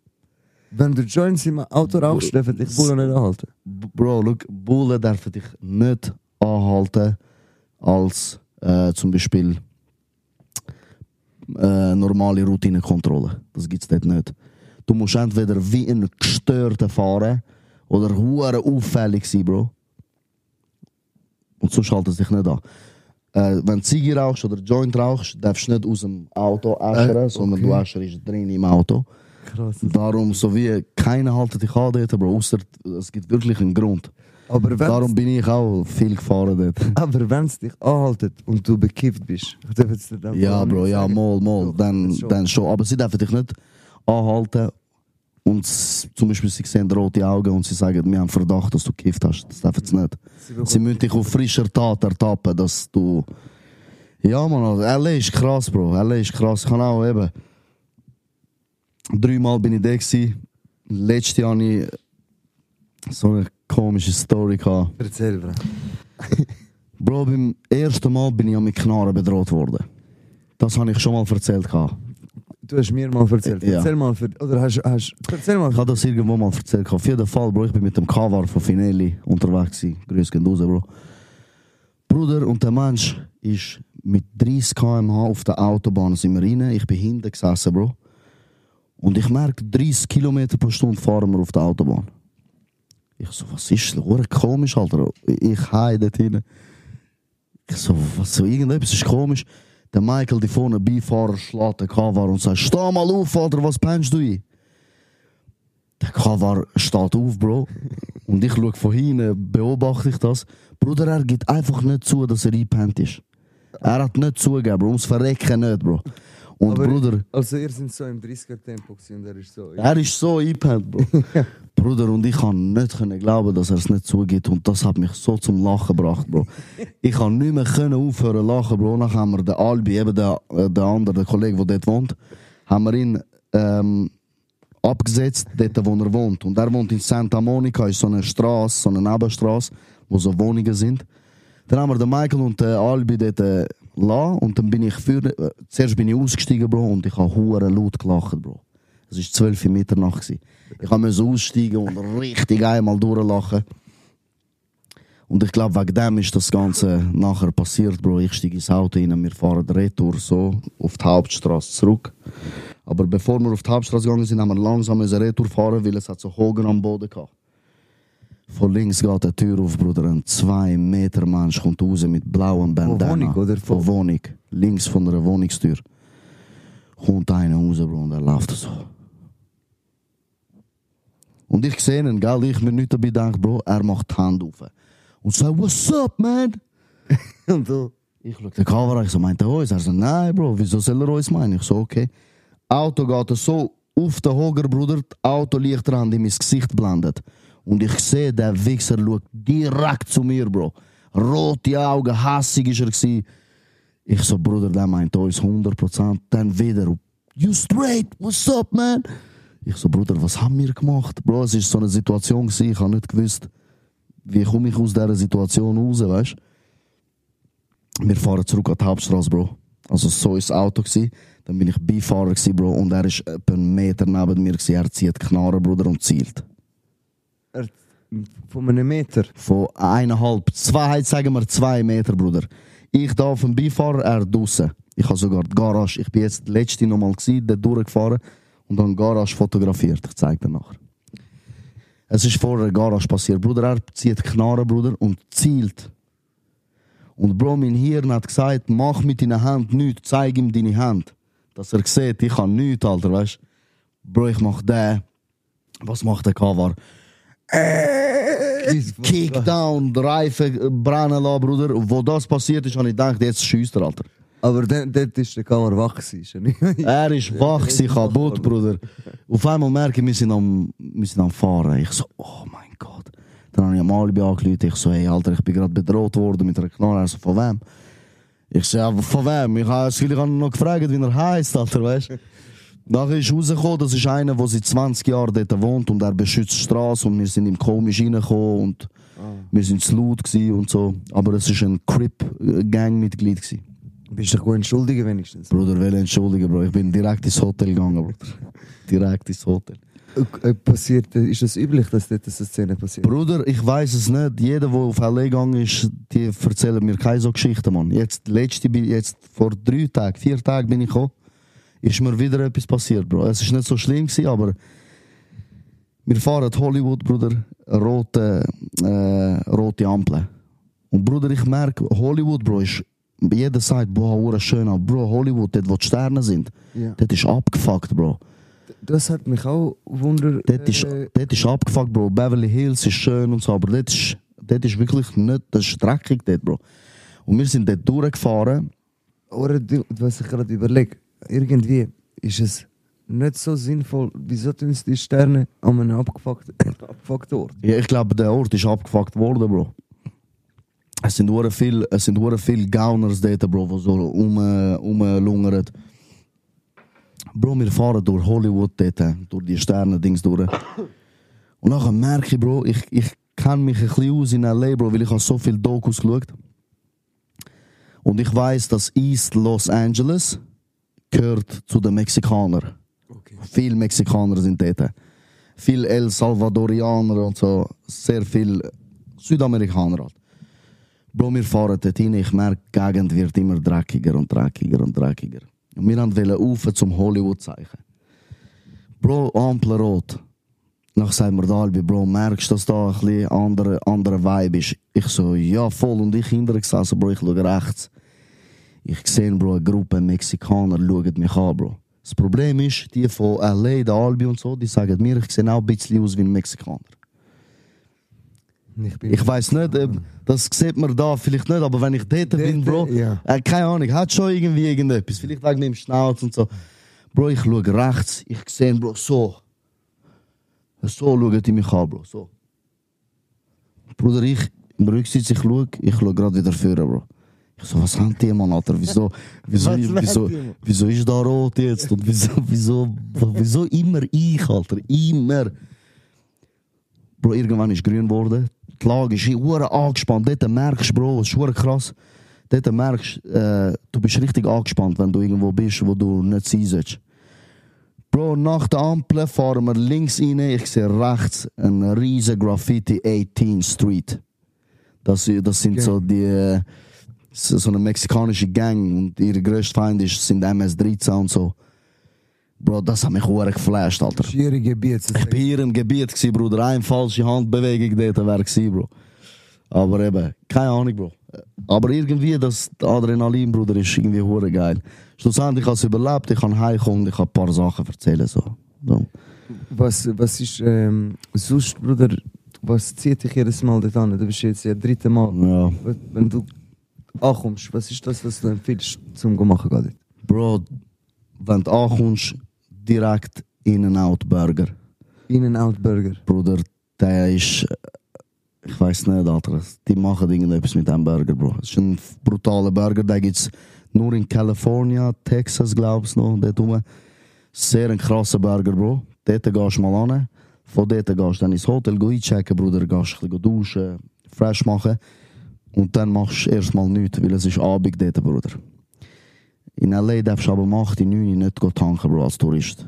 Wenn du Joints im Auto rauchst, dürfen dich Bullen nicht anhalten. Bro, look, Bullen dürfen dich nicht anhalten als äh, zum Beispiel äh, normale Routinekontrolle. Das gibt's dort nicht. Du musst entweder wie ein Gestörter fahren oder hure auffällig sein, Bro. Und sonst halten sie dich nicht an. Äh, wenn du Ziege rauchst oder Joint rauchst, darfst du nicht aus dem Auto äschern, Äh, sondern okay. du äscherst drin im Auto. Krass. Darum, so wie keiner haltet dich an dort, Bro, außer es gibt wirklich einen Grund. Aber Darum bin ich auch viel gefahren dort. aber wenn es dich anhaltet und du bekifft bist, dürfen sie dann Ja, Bro, ja, sagen. mal, mal. Doch, Dann, schon. dann schon. Aber sie dürfen dich nicht anhalten und zum Beispiel sie sehen rote Augen und sie sagen, wir haben Verdacht, dass du gekifft hast. Das dürfen sie nicht. Sie Sie müssen dich auf frischer Tat ertappen, dass du... Ja, man, also, LA ist krass, Bro. LA ist krass. Ich kann auch eben... Dreimal bin ich da gewesen. Letztes Jahr hatte ich so eine komische Story gehabt. Erzähl, Bro. Bro, beim ersten Mal bin ich ja mit Knarren bedroht worden. Das habe ich schon mal erzählt. gehabt. Du hast mir mal erzählt. Ja. Erzähl mal, für, oder hast, hast, erzähl mal. Ich habe das irgendwo mal erzählt. Auf jeden Fall, Bro, ich bin mit dem Kavar von Finelli unterwegs. Grüß gehen raus, Bro. Bruder, und der Mensch ist mit 30 km/h auf der Autobahn sind wir rein. Ich bin hinten gesessen, Bro. Und ich merke, 30 km pro Stunde fahren wir auf der Autobahn. Ich so, was ist das? Komisch, Alter. Ich heim dort hinten. Ich so, was so, irgendetwas ist komisch. Der Michael, die vorne Beifahrer, schlägt den Kavar und sagt, steh mal auf, Alter, was pennst du ein? Der Kavar steht auf, Bro. Und ich schaue von hinten, beobachte ich das. Bruder, er gibt einfach nicht zu, dass er eingepennt ist. Er hat nicht zugegeben, Bro. Ums Verrecken nicht, Bro. Und Aber- Bruder, Also ihr seid so im 30er-Tempo gewesen und er ist so... er ist so eingepennt, Bro. Bruder, und ich kann nicht können glauben, dass er es nicht zugibt. Und das hat mich so zum Lachen gebracht, Bro. Ich kann nicht mehr können aufhören zu lachen, Bro. Dann haben wir den Albi, eben der, äh, der andere, der Kollege, der dort wohnt, haben wir ihn ähm, abgesetzt, dort, wo er wohnt. Und er wohnt in Santa Monica, ist so eine Straße, so eine Nebenstraße, wo so Wohnungen sind. Dann haben wir den Michael und den Albi dort äh, lassen und dann bin ich für, äh, zuerst bin ich ausgestiegen, Bro, und ich habe hure laut gelacht, Bro. Es war 12 Uhr Mitternacht. gewesen. Ich musste aussteigen und richtig einmal durchlachen. Und ich glaube, wegen dem ist das Ganze nachher passiert, Bro. Ich steige ins Auto rein, wir fahren retour so auf die Hauptstraße zurück. Aber bevor wir auf die Hauptstraße gegangen sind, haben wir langsam retour fahren, weil es hat so Hogen am Boden gehabt. Von links geht die Tür auf, Bruder. Ein 2 Meter Mensch kommt raus mit blauem Bandana. Wohnung, oder? Von Wohnung. Links von einer Wohnungstür. Kommt einer raus, Bro, und er läuft so. Und ich sehe ihn, gell, ich mir nicht dabei denke, Bro, er macht die Hand auf. Und sagt, what's up, man? Und du... Ich schaue den Kamera, ich so, meint er uns? Er so, nein, Bro, wieso soll er uns meinen? Ich so, okay. Auto geht so auf den Hoger, Bruder, das Auto liegt dran, in mein Gesicht blendet. Und ich sehe, der Wichser schaut direkt zu mir, Bro. Rote Augen, hassig ist er gewesen. Ich so, Bruder, der meint uns 100%. Dann wieder, you straight, what's up, man? Ich so, Bruder, was haben wir gemacht? Bro, es war so eine Situation, gewesen, ich habe nicht gewusst, wie komme ich aus dieser Situation raus, weißt Wir fahren zurück an die Hauptstraße, Bro. Also so ist das Auto gewesen. Dann bin ich Beifahrer gewesen, Bro, und er ist etwa einen Meter neben mir gewesen. Er zieht Knarre, Bruder, und zielt. Von einem Meter. Von eineinhalb, zwei, sagen wir zwei Meter, Bruder. Ich da auf dem Beifahrer, er draussen. Ich habe sogar die Garage, ich bin jetzt letzte nochmal dort durchgefahren und dann die Garage fotografiert. Ich zeige dir nachher. Es ist vor der Garage passiert. Bruder, er zieht Knarre, Bruder, und zielt. Und Bro, mein Hirn hat gesagt, mach mit deiner Hand nichts, zeig ihm deine Hand. Dass er sieht, ich kann nichts, Alter, weißt Bro, ich mach den. Was macht der Kavar? Kickdown, die Reifen brennen lassen, Bruder. Wo das passiert ist, habe ich gedacht, jetzt schießt er, Alter. Aber dort ist der Kammer wach. Er ist wach, gewesen, kaputt, Bruder. Auf einmal merke ich, wir sind am, wir sind am Fahren. Ich so, oh mein Gott. Dann habe ich am Alibi angerufen. Ich so, hey, Alter, ich bin gerade bedroht worden mit einer Knarre. Er so, von wem? Ich so, ja, von wem? Ich habe noch gefragt, wie er heißt, Alter, weißt du? Nachher ist rausgekommen, das ist einer, der seit 20 Jahren dort wohnt und er beschützt die Straße und wir sind ihm komisch reingekommen und wir sind zu laut und so. Aber es war ein Crip-Gang-Mitglied. Bist du dich gut entschuldigen wenigstens? Bruder, will entschuldigen, Bro. Ich bin direkt ins Hotel gegangen, Bruder. direkt ins Hotel. Passiert, ist das üblich, dass dort so Szene passiert? Bruder, ich weiß es nicht. Jeder, der auf LA gegangen ist, die erzählen mir keine so Geschichten, Mann. Jetzt, letzte, jetzt vor drei Tagen, vier Tagen bin ich gekommen, ist mir wieder etwas passiert, Bro. Es ist nicht so schlimm gewesen, aber wir fahren Hollywood, Bruder, rote, äh, rote Ampel. Und Bruder, ich merke, Hollywood, Bro, ist, jeder sagt, boah, schön, aber Bro, Hollywood, dort, wo die Sterne sind, Ja. dort ist abgefuckt, Bro. Das hat mich auch wunder. Dort ist, äh, dort ist abgefuckt, Bro. Beverly Hills ist schön und so, aber dort ist, dort ist wirklich nicht, das ist dreckig dort, Bro. Und wir sind dort durchgefahren. Oder was ich gerade überlege, irgendwie ist es nicht so sinnvoll, wieso tun sie die Sterne an einem abgefuckten, abgefuckten Ort? Ja, ich glaube, der Ort ist abgefuckt worden, Bro. Es sind hure viel, es sind hure viel Gauners dort, Bro, die so um, rumlungern. Bro, wir fahren durch Hollywood dort, durch die Sterne-Dings durch. Und nachher merke ich, Bro, ich, ich kenne mich ein bisschen aus in L.A., Bro, weil ich habe so viele Dokus geschaut. Und ich weiß, dass East Los Angeles gehört zu den Mexikanern. Okay. Viele Mexikaner sind dort. Viel El Salvadorianer und so. Sehr viel Südamerikaner halt. Bro, wir fahren dort hin. Ich merke, die Gegend wird immer dreckiger und dreckiger und dreckiger. Und wir wollten rauf zum Hollywood-Zeichen. Bro, Ampel rot. Nach sagt mir der Albi, Bro, merkst du, dass da ein bisschen andere, andere Vibe ist? Ich so, ja, voll. Und ich hinterher gesessen, Bro, ich schaue rechts. Ich sehe, Bro, eine Gruppe Mexikaner schauen mich an, Bro. Das Problem ist, die von LA, der Albi und so, die sagen mir, ich sehe auch ein bisschen aus wie ein Mexikaner. Ich, Ich weiß nicht, das sieht man da vielleicht nicht, aber wenn ich dort bin, Bro, ja. äh, keine Ahnung, hat schon irgendwie irgendetwas. Vielleicht wegen dem Schnauz und so. Bro, ich schaue rechts, ich sehe, Bro, so. So schauen die mich an, Bro, so. Bruder, ich im Rücksitz, ich schaue, ich schaue gerade wieder vor, Bro. Ich so, was haben die, Mann, Alter? Wieso, wieso, wieso, wieso ist da rot jetzt? Und wieso, wieso, wieso immer ich, Alter? Immer. Bro, irgendwann ist grün geworden. Die Lage ist hure angespannt. Dort merkst du, Bro, es ist krass. Dort merkst du, äh, du bist richtig angespannt, wenn du irgendwo bist, wo du nicht sein sollst. Bro, nach der Ampel fahren wir links rein. Ich sehe rechts ein riesen Graffiti 18th Street. Das, das sind Okay. so die, äh, so eine mexikanische Gang und ihre größte Feind ist, sind MS-13 und so. Bro, das hat mich hure geflasht, Alter. schwierige Gebiet. Ich bin hier im Gebiet, gewesen, Bruder. Eine falsche Handbewegung dort wäre gewesen, Bro. Aber eben, keine Ahnung, Bro. Aber irgendwie, das Adrenalin, Bruder, ist irgendwie hure geil. Schlussendlich habe ich es überlebt, ich kann heimkommen und ich kann ein paar Sachen erzählen. So. so. Was, was ist ähm, sonst, Bruder, was zieht dich jedes Mal dort an? Du bist jetzt ja das dritte Mal. Ja. Wenn du ankommst, was ist das, was du empfiehlst zum machen gehen? Bro, wenn du ankommst, direkt In-N-Out Burger. In-N-Out Burger. Bruder, der ist. äh, Ich weiß nicht, Alter. Die machen irgendetwas mit dem Burger, Bro. Es ist ein brutaler Burger, den gibt es nur in California, Texas, glaubst du noch, dort rum. Sehr ein krasser Burger, Bro. dort gehst du mal an, von dort gehst du dann ins Hotel einchecken, Bruder, gehst bisschen duschen, fresh machen und dann machst du erstmal nichts, weil es ist Abend dort, Bruder. In L.A. darfst du aber um 8, 9 nicht tanken, Bro, als Tourist.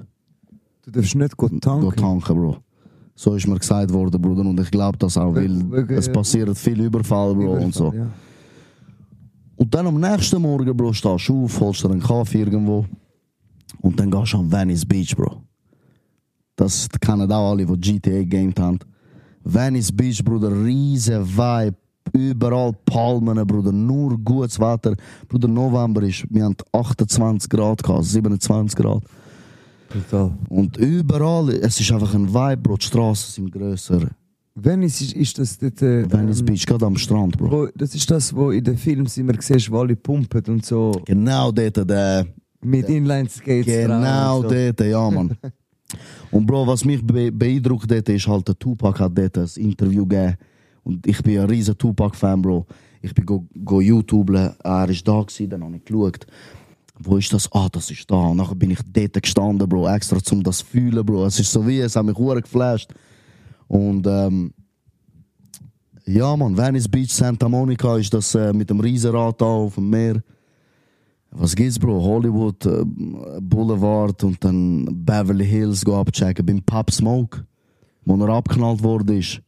Du darfst nicht tanken. tanken, Bro. So ist mir gesagt worden, Bruder, und ich glaube das auch, weil Wegen- es passiert viel Überfall, Bro, und so. Ja. Und dann am nächsten Morgen, Bro, stehst du auf, holst dir einen Kaffee irgendwo und dann gehst du am Venice Beach, Bro. Das kennen auch alle, die GTA gamed haben. Venice Beach, Bruder, riesen Vibe, überall Palmen, Bruder, nur gutes Wetter. Bruder, November ist, wir haben 28 Grad gehabt, 27 Grad. Total. Und überall, es ist einfach ein Vibe, Bro, die Straßen sind grösser. Venice ist, ist das dort... Äh, Venice ähm, Beach, gerade am Strand, Bro. Wo, das ist das, wo in den Filmen immer siehst, wo alle pumpen und so Genau dort, der... mit Inline-Skates Genau so. dort, ja, Mann. Und Bro, was mich be beeindruckt dort ist halt, der Tupac hat dort ein Interview gegeben. Und ich bin ein riesen Tupac-Fan, Bro. Ich bin go, go YouTube, er ist da gewesen, dann habe ich geschaut. Wo ist das? Ah, das ist da. Und nachher bin ich dort gestanden, Bro, extra zum das fühlen, Bro. Es ist so wie, es hat mich hure geflasht. Und ähm, ja, Mann, Venice Beach, Santa Monica ist das äh, mit dem Riesenrad da auf dem Meer. Was gibt's, Bro? Hollywood äh, Boulevard und dann Beverly Hills go abchecken beim Pop Smoke, wo er abgeknallt worden ist.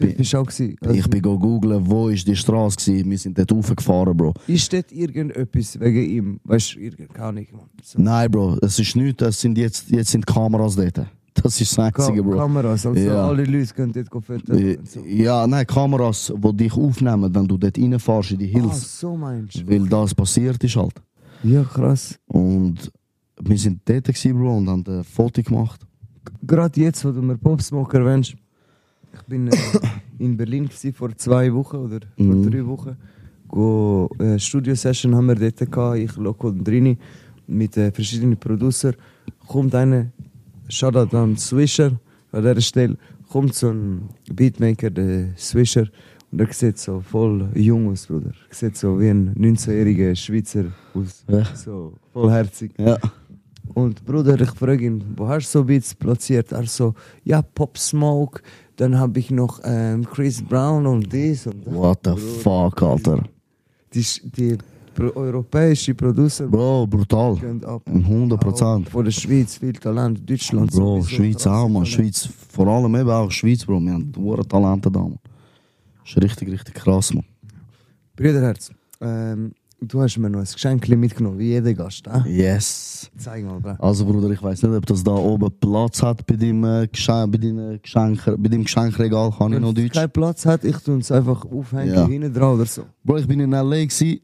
Du auch gewesen. Also, Ich bin go googlen, wo ist die Straße gewesen. Wir sind dort raufgefahren, Bro. Ist dort irgendetwas wegen ihm? Weißt du, keine Ahnung, Mann. So. Nein, Bro, es ist nichts. Es sind jetzt, jetzt sind Kameras dort. Das ist das Einzige, Bro. Kameras, also Ja. alle Leute können dort fotografieren Äh, so. Ja, nein, Kameras, die dich aufnehmen, wenn du dort reinfährst in die Ah, Hills. so meinst du? Weil das passiert ist halt. Ja, krass. Und wir sind dort, gewesen, Bro, und haben ein Foto gemacht. Gerade jetzt, wo du mir Popsmoke erwähnst, ich bin äh, in Berlin vor zwei Wochen oder Mhm. vor drei Wochen. Go, äh, Studio-Session haben wir dort gehabt, ich, Loco und Drini, mit äh, verschiedenen Producern. Kommt einer, Shoutout an Swisher, an dieser Stelle, kommt so ein Beatmaker, der Swisher, und er sieht so voll jung aus, Bruder. Er sieht so wie ein 19-jähriger Schweizer aus. Ja. So vollherzig. Ja. Und Bruder, ich frage ihn, wo hast du so Beats platziert? Er so, ja, Pop Smoke, dann habe ich noch ähm, Chris Brown und dies und das. What the fuck, Alter. Die, die pro europäische Producer Bro, brutal. gehen ab. 100 Prozent. Auch Von der Schweiz, viel Talent, Deutschland Bro, sowieso, Schweiz auch, man. Schweiz, vor allem eben auch Schweiz, Bro. Wir haben hohe Talente da, man. Das ist richtig, richtig krass, man. Brüderherz, ähm, du hast mir noch ein Geschenk mitgenommen, wie jeder Gast. Äh? Yes. Zeig mal, Bro. Also, Bruder, ich weiß nicht, ob das da oben Platz hat bei deinem, äh, Geschenk, bei deinem, Geschenk, bei deinem Geschenkregal. Kann ich Wenn noch es Deutsch? keinen Platz hat, ich tue es einfach aufhängen, Ja. hinten dran oder so. Bro, ich bin in L.A. gsi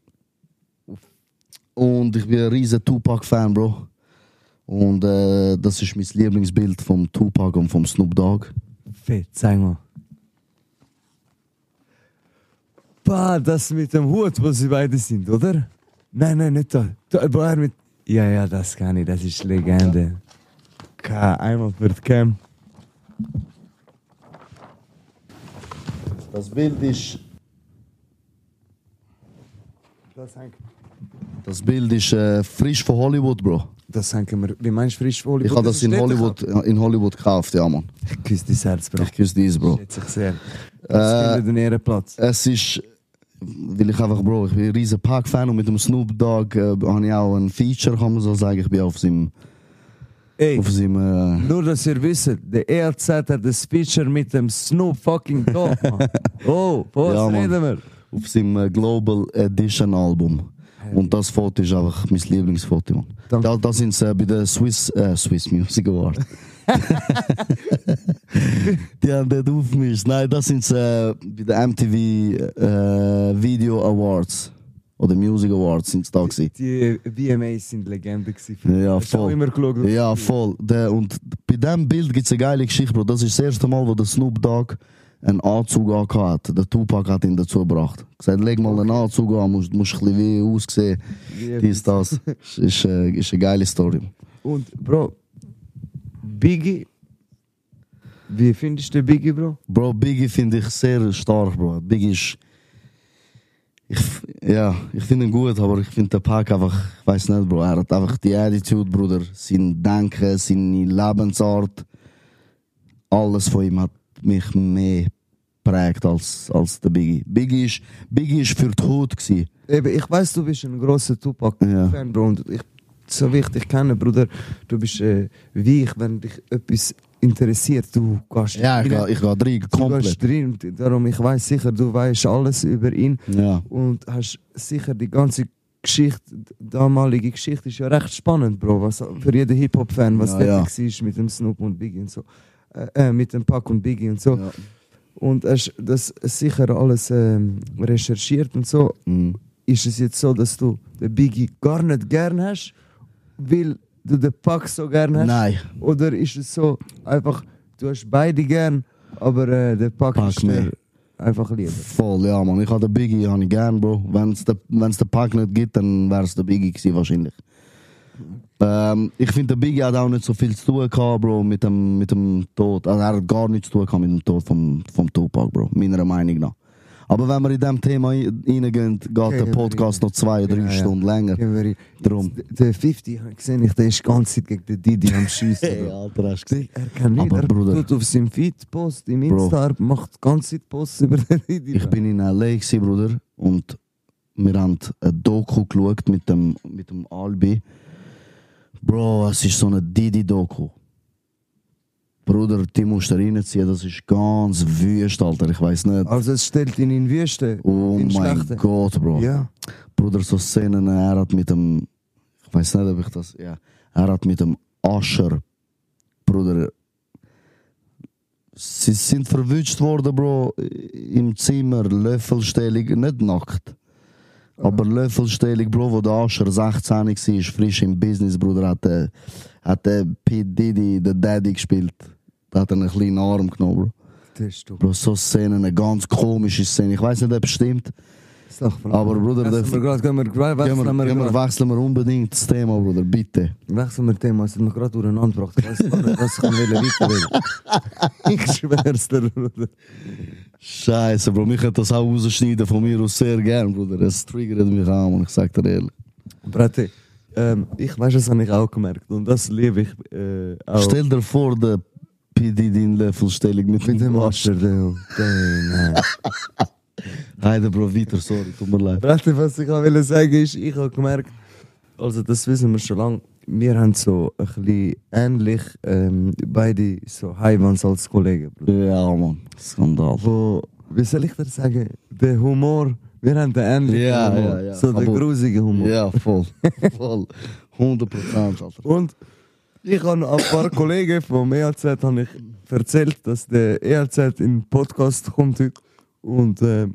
und ich bin ein riesen Tupac-Fan, Bro. Und äh, das ist mein Lieblingsbild vom Tupac und vom Snoop Dogg. Fett, zeig mal. Bah, das mit dem Hut, wo sie beide sind, oder? Nein, nein, nicht da. da mit. Ja, ja, das kann ich, das ist Legende. Ka, einmal für die Cam. Das Bild ist, Das hängt. das Bild ist äh, frisch von Hollywood, Bro. Das hängen wir. Wie meinst du frisch von Hollywood? Ich habe das in steht Hollywood, in Hollywood gekauft, ja, man. Ich küsse dein Herz, Bro. Ich küsse dies, Bro. Schätze ich sehr. Das Äh, findet einen Ehrenplatz. Es ist, weil ich einfach, Bro, ich bin ein riesen Pac-Fan und mit dem Snoop Dogg äh, habe ich auch ein Feature, kann man so sagen. Ich bin auf seinem, Ey, auf seinem, äh, nur dass ihr wisst, der ERZ hat das Feature mit dem Snoop fucking Dogg, Mann. Oh, was Ja, Mann. reden wir? auf seinem äh, Global Edition Album. Und das Foto ist einfach mein Lieblingsfoto, man. Danke. Da, da sind äh, bei der Swiss, äh, Swiss Music Award. Die haben dort aufgemischt. Nein, das sind äh, bei der MTV äh, Video Awards. Oder Music Awards sind sie da gewesen. Die VMAs sind Legende gewesen. Ja, voll. immer geschaut? Ja, voll. Der, und bei diesem Bild gibt es eine geile Geschichte, Bro. Das ist das erste Mal, wo der Snoop Dogg einen Anzug angehabt hat. Der Tupac hat ihn dazu gebracht. Gesagt, leg mal einen Anzug an, musst, musst ein bisschen wie aussehen. Wie Dies, das. ist, ist, äh, ist eine geile Story. Und Bro, Biggie, wie findest du den Biggie, Bro? Bro, Biggie finde ich sehr stark, Bro. Biggie ist. Ich, ja, ich finde ihn gut, aber ich finde den Pack einfach, ich weiß nicht, Bro. Er hat einfach die Attitude, Bruder. Sein Denken, seine Lebensart. alles von ihm hat mich mehr prägt als, als der Biggie. Biggie ist, Biggie ist für die Haut gewesen. Eben, ich weiß, du bist ein grosser Tupac-Fan, Ja. Bro. Und ich, so wie ich dich kenne, Bruder, du bist äh, wie ich, wenn dich etwas interessiert, du gehst Ja, ich rein, gehe ich geh rein, du gehst komplett. drin. Und Darum, ich weiß sicher, du weißt alles über ihn Ja. und hast sicher die ganze Geschichte, die damalige Geschichte ist ja recht spannend, Bro. Was, für jeden Hip-Hop-Fan, was Ja, der ja. war mit dem Snoop und Biggie und so. Äh, äh, mit dem Pac und Biggie und so. Ja. Und hast das sicher alles ähm, recherchiert und so. Mhm. Ist es jetzt so, dass du den Biggie gar nicht gern hast, weil du den Pack so gern hast? Nein, Oder ist es so, einfach, du hast beide gern, aber äh, der Pack, Pac ist mehr. einfach lieber? voll, ja, man. Ich habe den Biggie hab ich gern, Bro. Wenn es den, wenn's den Pack nicht gibt, dann wäre es der Biggie gewesen, wahrscheinlich. Ähm, ich finde, der Biggie hat auch nicht so viel zu tun gehabt, Bro, mit dem, mit dem Tod. Also, er hat gar nichts zu tun gehabt mit dem Tod vom, vom Tupac, Bro. Meiner Meinung nach. Aber wenn wir in diesem Thema ein- reingehen, geht der ja, Podcast noch zwei, drei Ja, ja. Stunden länger. Wir- Drum. Der 50, habe ich gesehen, ich, der ist die ganze Zeit gegen den Didi am Schiessen. Hey, Bro. Alter, hast du gesehen? Er kann nicht, Aber er Bruder- tut auf seinem Feed Post, im Bro. Insta, er macht die ganze Zeit Posts über den Didi. Ich Bro. bin in L.A., Bruder, und wir haben ein Doku geschaut mit dem, mit dem Albi. Bro, es ist so eine Didi-Doku. Bruder, die musst du reinziehen, das ist ganz wüst, Alter. Ich weiß nicht. Also es stellt ihn in Wüste. Oh in mein Schlechte. Gott, Bro. Ja. Bruder, so Szenen, er hat mit dem, ich weiß nicht, ob ich das, ja, er hat mit dem Ascher, Bruder, sie sind verwünscht worden, Bro, im Zimmer, Löffelstellung, nicht nackt. Aber Löffelstellung, Bro, wo der Ascher 16 war, frisch im Business, Bruder, hat der, hat der P. Diddy, der Daddy gespielt. Da hat er einen kleinen Arm genommen, Bro. Das ist. Bro, so Szenen, eine ganz komische Szene. Ich weiß nicht, ob es stimmt. Aber Bruder, der- wir gerade, gehen wir, Gehen wir, wechseln wir, gehen wir, wechseln wir unbedingt das Thema, Bruder, bitte. Wechseln wir Thema, es hat mich gerade durcheinander gebracht. Ich weiß nicht, was ich weiterreden. Ich schwör's dir, Bruder. Scheiße, Bro, mich hat das auch rausschneiden von mir aus sehr gern, Bruder. Es triggert mich auch, man. Ich sag dir ehrlich. Brate, ähm, ich weiß, das habe ich auch gemerkt und das liebe ich äh, auch. Stell dir vor, der PD in Löffelstellung mit, mit dem. Ascher, der, der, Heide, Bro, weiter, sorry, tut mir leid. Brate, was ich will sagen ist, ich habe gemerkt, also das wissen wir schon lange, wir haben so ein bisschen ähnlich, ähm, beide so Highwans als Kollegen. Bruder. Ja, man, Skandal. Wo, wie soll ich dir sagen, der Humor, wir haben den ähnlichen Ja, Humor, ja, ja. so den Aber- grusige Humor. Ja, voll. voll. 100 Prozent, Alter. Und ich habe ein paar Kollegen vom EAZ ich erzählt, dass der EAZ in den Podcast kommt heute. Und ähm,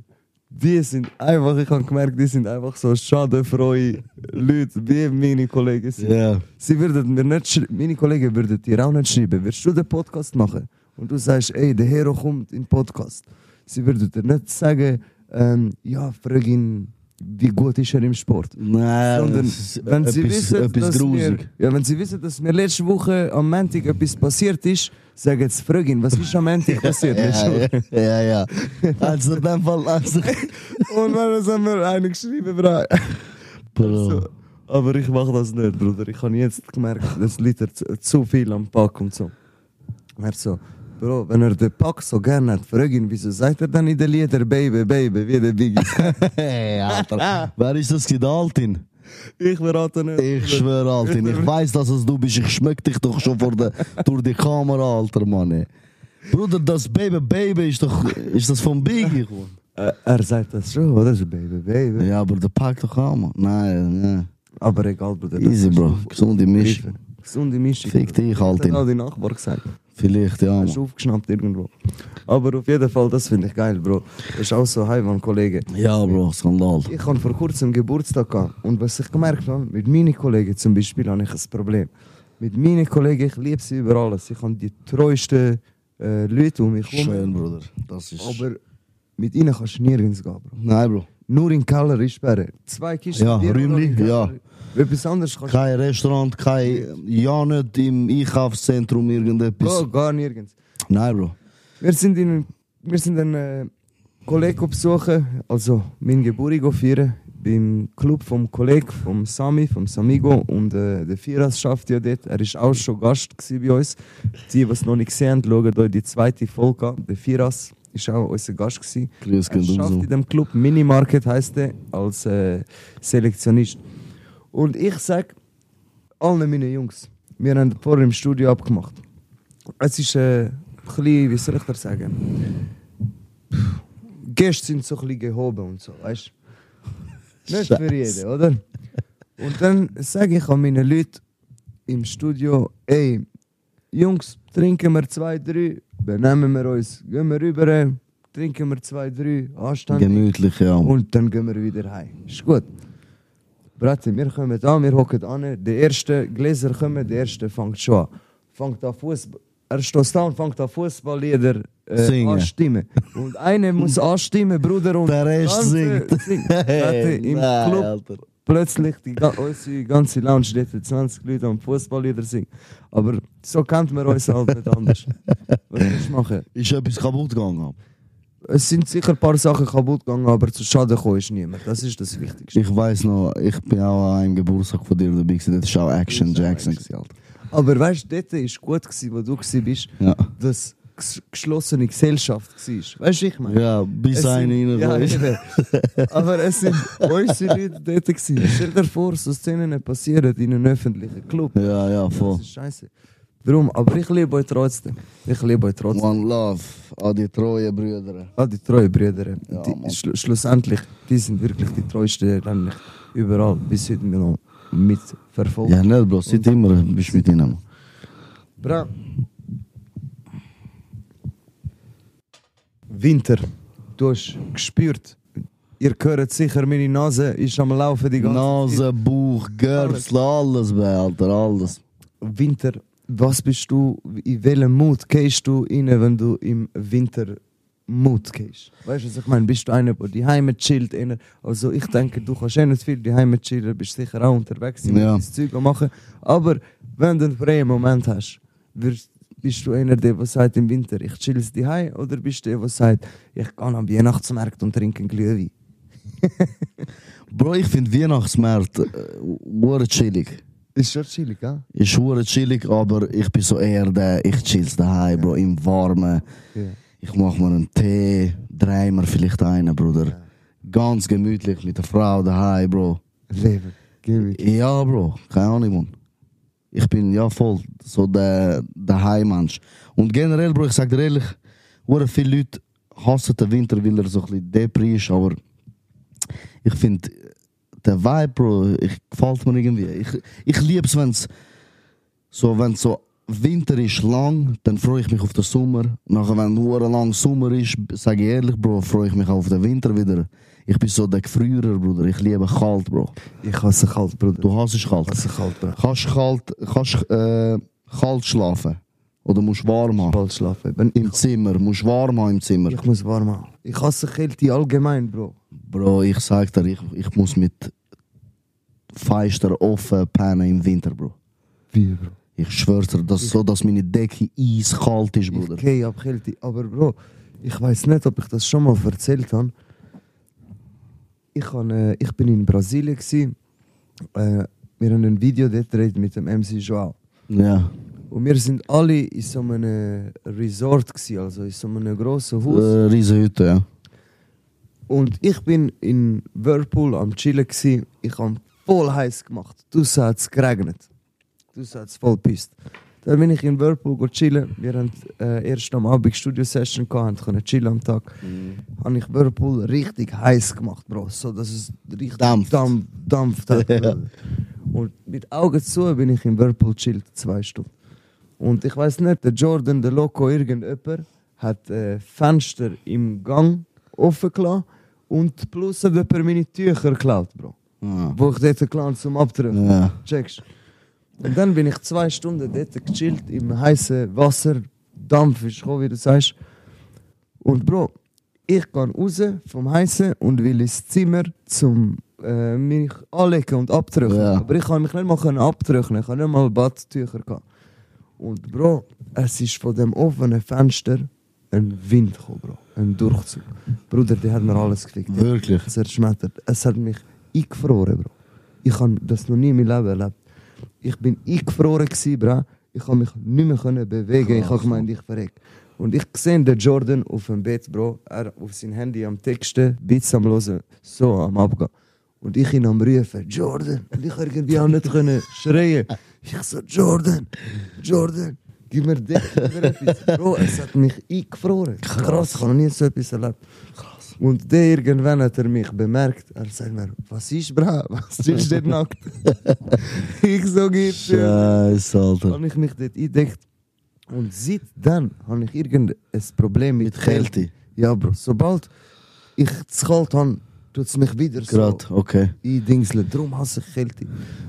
die sind einfach, ich habe gemerkt, die sind einfach so schadenfreie Leute, wie meine Kollegen sind. Ja. Sie würden mir nicht meine Kollegen würden dir auch nicht schreiben, wirst du den Podcast machen? Und du sagst, ey, der Hero kommt in den Podcast. Sie würden dir nicht sagen, ähm, ja, frag ihn, wie gut ist er im Sport. Nein, Sondern ist wenn sie, etwas, wissen, etwas dass mir, ja, wenn sie wissen, dass mir letzte Woche am Montag etwas passiert ist, sagen sie, frag ihn, was ist am Montag passiert? Ja, ja, ja. Also in dem Fall, also, Und dann haben wir einen geschrieben, Bro. Bro. So, aber ich mache das nicht, Bruder. Ich habe jetzt gemerkt, das liegt zu, zu viel am Pack und so. Er so, Bro, wenn er den Pack so gerne hat, frag ihn, wieso sagt er dann in den Lieder Baby, Baby, wie der Biggie? Hey, Alter. Wer ist das der Altin? ich verrate nicht. Ich schwöre, Altin. Ich weiß, dass es du bist. Ich schmeck dich doch schon vor der, durch die Kamera, Alter, Mann. ey. Bruder, das Baby Baby ist doch. Ist das von Biggie? Äh, er sagt das schon, oder? So, Baby, Baby. Ja, aber der packt doch auch, Mann. Nein, nein. Aber egal, Bruder. das Easy, Bro. Gesunde Mischung. Gesunde Mischung. Fick dich, Das hat Altin. auch die Nachbar gesagt. Vielleicht, ja, Hast du aufgeschnappt irgendwo. Aber auf jeden Fall, das finde ich geil, Bro. Das ist auch so Heimann, Kollege. Ja, Bro, Skandal. Ich hatte vor kurzem Geburtstag gehabt. und was ich gemerkt habe, mit meinen Kollegen zum Beispiel habe ich ein Problem. Mit meinen Kollegen, ich liebe sie über alles. Ich habe die treuesten äh, Leute um mich herum. Schön, Bruder. Das ist. Aber mit ihnen kannst du nirgends gehen, Bro. Nein, Bro. Nur in Keller ist sperren. Zwei Kisten Ja, Bier, nur Räumli, im Keller. ja. Etwas anderes kannst Kein Restaurant, kein. Ja, nicht im Einkaufszentrum irgendetwas. oh, gar nirgends. Nein, Bro. Wir sind, in, wir sind einen äh, Kollegen besuchen, also meinen Geburtstag feiern, beim Club vom Kollegen, vom Sami, vom Samigo und äh, der Firas schafft ja dort. Er war auch schon Gast bei uns. Die, die es noch nicht gesehen haben, schauen euch die zweite Folge an. Der Firas war auch unser Gast. Gewesen. Grüß Er schafft in dem Club, Minimarket heißt er, als äh, Selektionist. Und ich sage allen meinen Jungs, wir haben vorher im Studio abgemacht. Es ist äh, ein bisschen, wie soll ich das sagen? Gäste sind so ein bisschen gehoben und so, weißt du? Nicht für jeden, oder? Und dann sage ich an meine Leute im Studio, ey, Jungs, trinken wir zwei, drei, benehmen wir uns, gehen wir rüber, trinken wir zwei, drei, anständig. Gemütlich, ja. Und dann gehen wir wieder heim. Ist gut. Brate, wir kommen an, wir hocken an. Der erste Gläser kommen, der erste fängt schon an. Fängt an Fußball. Er steht da und fängt an Fußballlieder äh, anstimmen. Und einer muss anstimmen, Bruder. Und Der Rest singt. singt. Brate, Im Nein, Club Alter. plötzlich die, ga- unsere ganze Lounge dort 20 Leute am Fußballlieder singen. Aber so kennt man uns halt nicht anders. Was willst du machen? Ist etwas kaputt gegangen? Es sind sicher ein paar Sachen kaputt gegangen, aber zu Schaden gekommen ist niemand. Das ist das Wichtigste. Ich weiß noch, ich bin auch an einem Geburtstag von dir dabei gewesen. Das war auch Action Jackson. gewesen. Aber weißt du, dort war gut, gewesen, wo du bist, Ja. dass ges- geschlossene Gesellschaft war. Weißt du, ich meine? Ja, bis Es ja, rein eben. Aber es sind unsere Leute dort. Gewesen. Stell dir vor, so Szenen passieren in einem öffentlichen Club. Ja, ja, Das voll. ist scheiße. Darum, aber ich liebe euch trotzdem. Ich liebe euch trotzdem. One Love an die treuen Brüder. Ah, die treuen Brüder. Ja, die, schlu schlussendlich, die sind wirklich die treuesten, nämlich überall, bis heute noch mitverfolgt. Ja, nicht, Bro. Seit immer bist du mit ihnen. Bra. Winter. Du hast gespürt. Ihr hört sicher, meine Nase ist am Laufen die ganze Nase, Bauch, Görsel, alles, bei, Alter, alles. Zeit. Winter. Was bist du, in welchem Mut gehst du rein, wenn du im Winter Mut gehst? Weißt du, was ich meine? Bist du einer, der die Heime chillt? Einer? Also ich denke, du kannst eh nicht viel die Heime chillen, bist sicher auch unterwegs sein, Ja. das Zeug machen. Aber wenn du einen freien Moment hast, wirst, bist du einer, der, sagt im Winter, ich chill die Heim, oder bist du der, der sagt, ich gehe am Weihnachtsmarkt und trinke einen Glühwein? Bro, ich finde Weihnachtsmärkte äh, chillig. Ist schon chillig, ja? Ist hure chillig, aber ich bin so eher der, ich chill's daheim, Bro, im Warmen. Ja. Ich mach mir einen Tee, drei mir vielleicht einen, Bruder. Ganz gemütlich mit der Frau daheim, Bro. Leben, gebe ich. Ja, Bro, keine Ahnung, Mann. Ich bin ja voll so der, der Heimmensch. Und generell, Bro, ich sag dir ehrlich, hure viele Leute hassen den Winter, weil er so ein bisschen Depri ist, aber ich finde, der Vibe, Bro, ich, gefällt mir irgendwie. Ich, ich lieb's, wenn's so, wenn so Winter ist lang, dann freue ich mich auf den Sommer. Nachher, wenn hure lang Sommer ist, sage ich ehrlich, Bro, freue ich mich auf den Winter wieder. Ich bin so der Gefrierer, Bruder. Ich liebe kalt, Bro. Ich hasse kalt, Bruder. Du hasst kalt. Ich hasse kalt, Bruder. Kannst kalt, kannst, äh, kalt schlafen? Oder musst warm haben? Kalt schlafen. Wenn Im Zimmer, musst warm haben im Zimmer. ich muss warm haben. Ich hasse Kälte allgemein, Bro. Bro, ich sag dir, ich, ich muss mit Feister offen pennen im Winter, Bro. Wie, Bro? Ich schwör's dir, dass, so, dass meine Decke eiskalt ist, Bruder. Ich gehe ab Kälte. Aber Bro, ich weiß nicht, ob ich das schon mal erzählt habe. Ich, han, äh, ich bin in Brasilien. Gewesen. Äh, wir haben ein Video dort gedreht mit dem MC Joao. Ja. Und wir sind alle in so einem Resort, gewesen, also in so einem grossen Haus. Äh, Riesenhütte, ja. Und ich bin in Whirlpool am Chillen. Gewesen. Ich habe voll heiß gemacht. Du hat es geregnet. Du hat es voll pisst. Dann bin ich in Whirlpool go chillen. Wir haben äh, erst am Abend Studio-Session können chillen am Tag. Habe ich Whirlpool richtig heiß gemacht, Bro. So, dass es richtig Dampft. Dampf, dampft hat. Ja. Und mit Augen zu bin ich in Whirlpool chillt, zwei Stunden. Und ich weiß nicht, der Jordan, der Loco, irgendjemand hat äh, Fenster im Gang offen gelassen und plus hat jemand meine Tücher geklaut, Bro. Ah. Wo ich dort geklaut zum Abdrücken. Ja. Checkst. Und dann bin ich zwei Stunden dort gechillt im heißen Wasser. Dampf ist gekommen, wie du sagst. Und Bro, ich gehe raus vom Heißen und will ins Zimmer zum äh, mich anlegen und abtrocknen. Ja. Aber ich kann mich nicht mal können abtrocknen, ich habe nicht mal Badtücher gehabt. Und Bro, es ist von dem offenen Fenster ein Wind gekommen, Bro. Ein Durchzug. Bruder, der hat mir alles gefickt. Wirklich? zerschmettert. Es hat mich eingefroren, Bro. Ich habe das noch nie in meinem Leben erlebt. Ich bin eingefroren gewesen, Bro. Ich habe mich nicht mehr bewegen. ich habe Krass, gemeint, ich verreck. Und ich sehe den Jordan auf dem Bett, Bro. Er auf sein Handy am Texten, Beats am Hören, so am Abgehen. Und ich ihn am Rufen, Jordan. Und ich irgendwie auch nicht können schreien. Ich so, Jordan, Jordan, gib mir etwas. Bro, es hat mich eingefroren. Krass, ich habe noch nie so etwas erlebt. Und der irgendwann hat er mich bemerkt. Er sagt mir, was ist, bra? Was ist denn nackt? ich so, geht Scheiße, Alter. habe ich mich dort eingedeckt. Und seitdem habe ich irgendein Problem mit, Mit Kälte. Ja, Bro. Sobald ich zu kalt habe, tut es mich wieder Gerade, okay. so eindingseln. Darum hasse ich Kälte.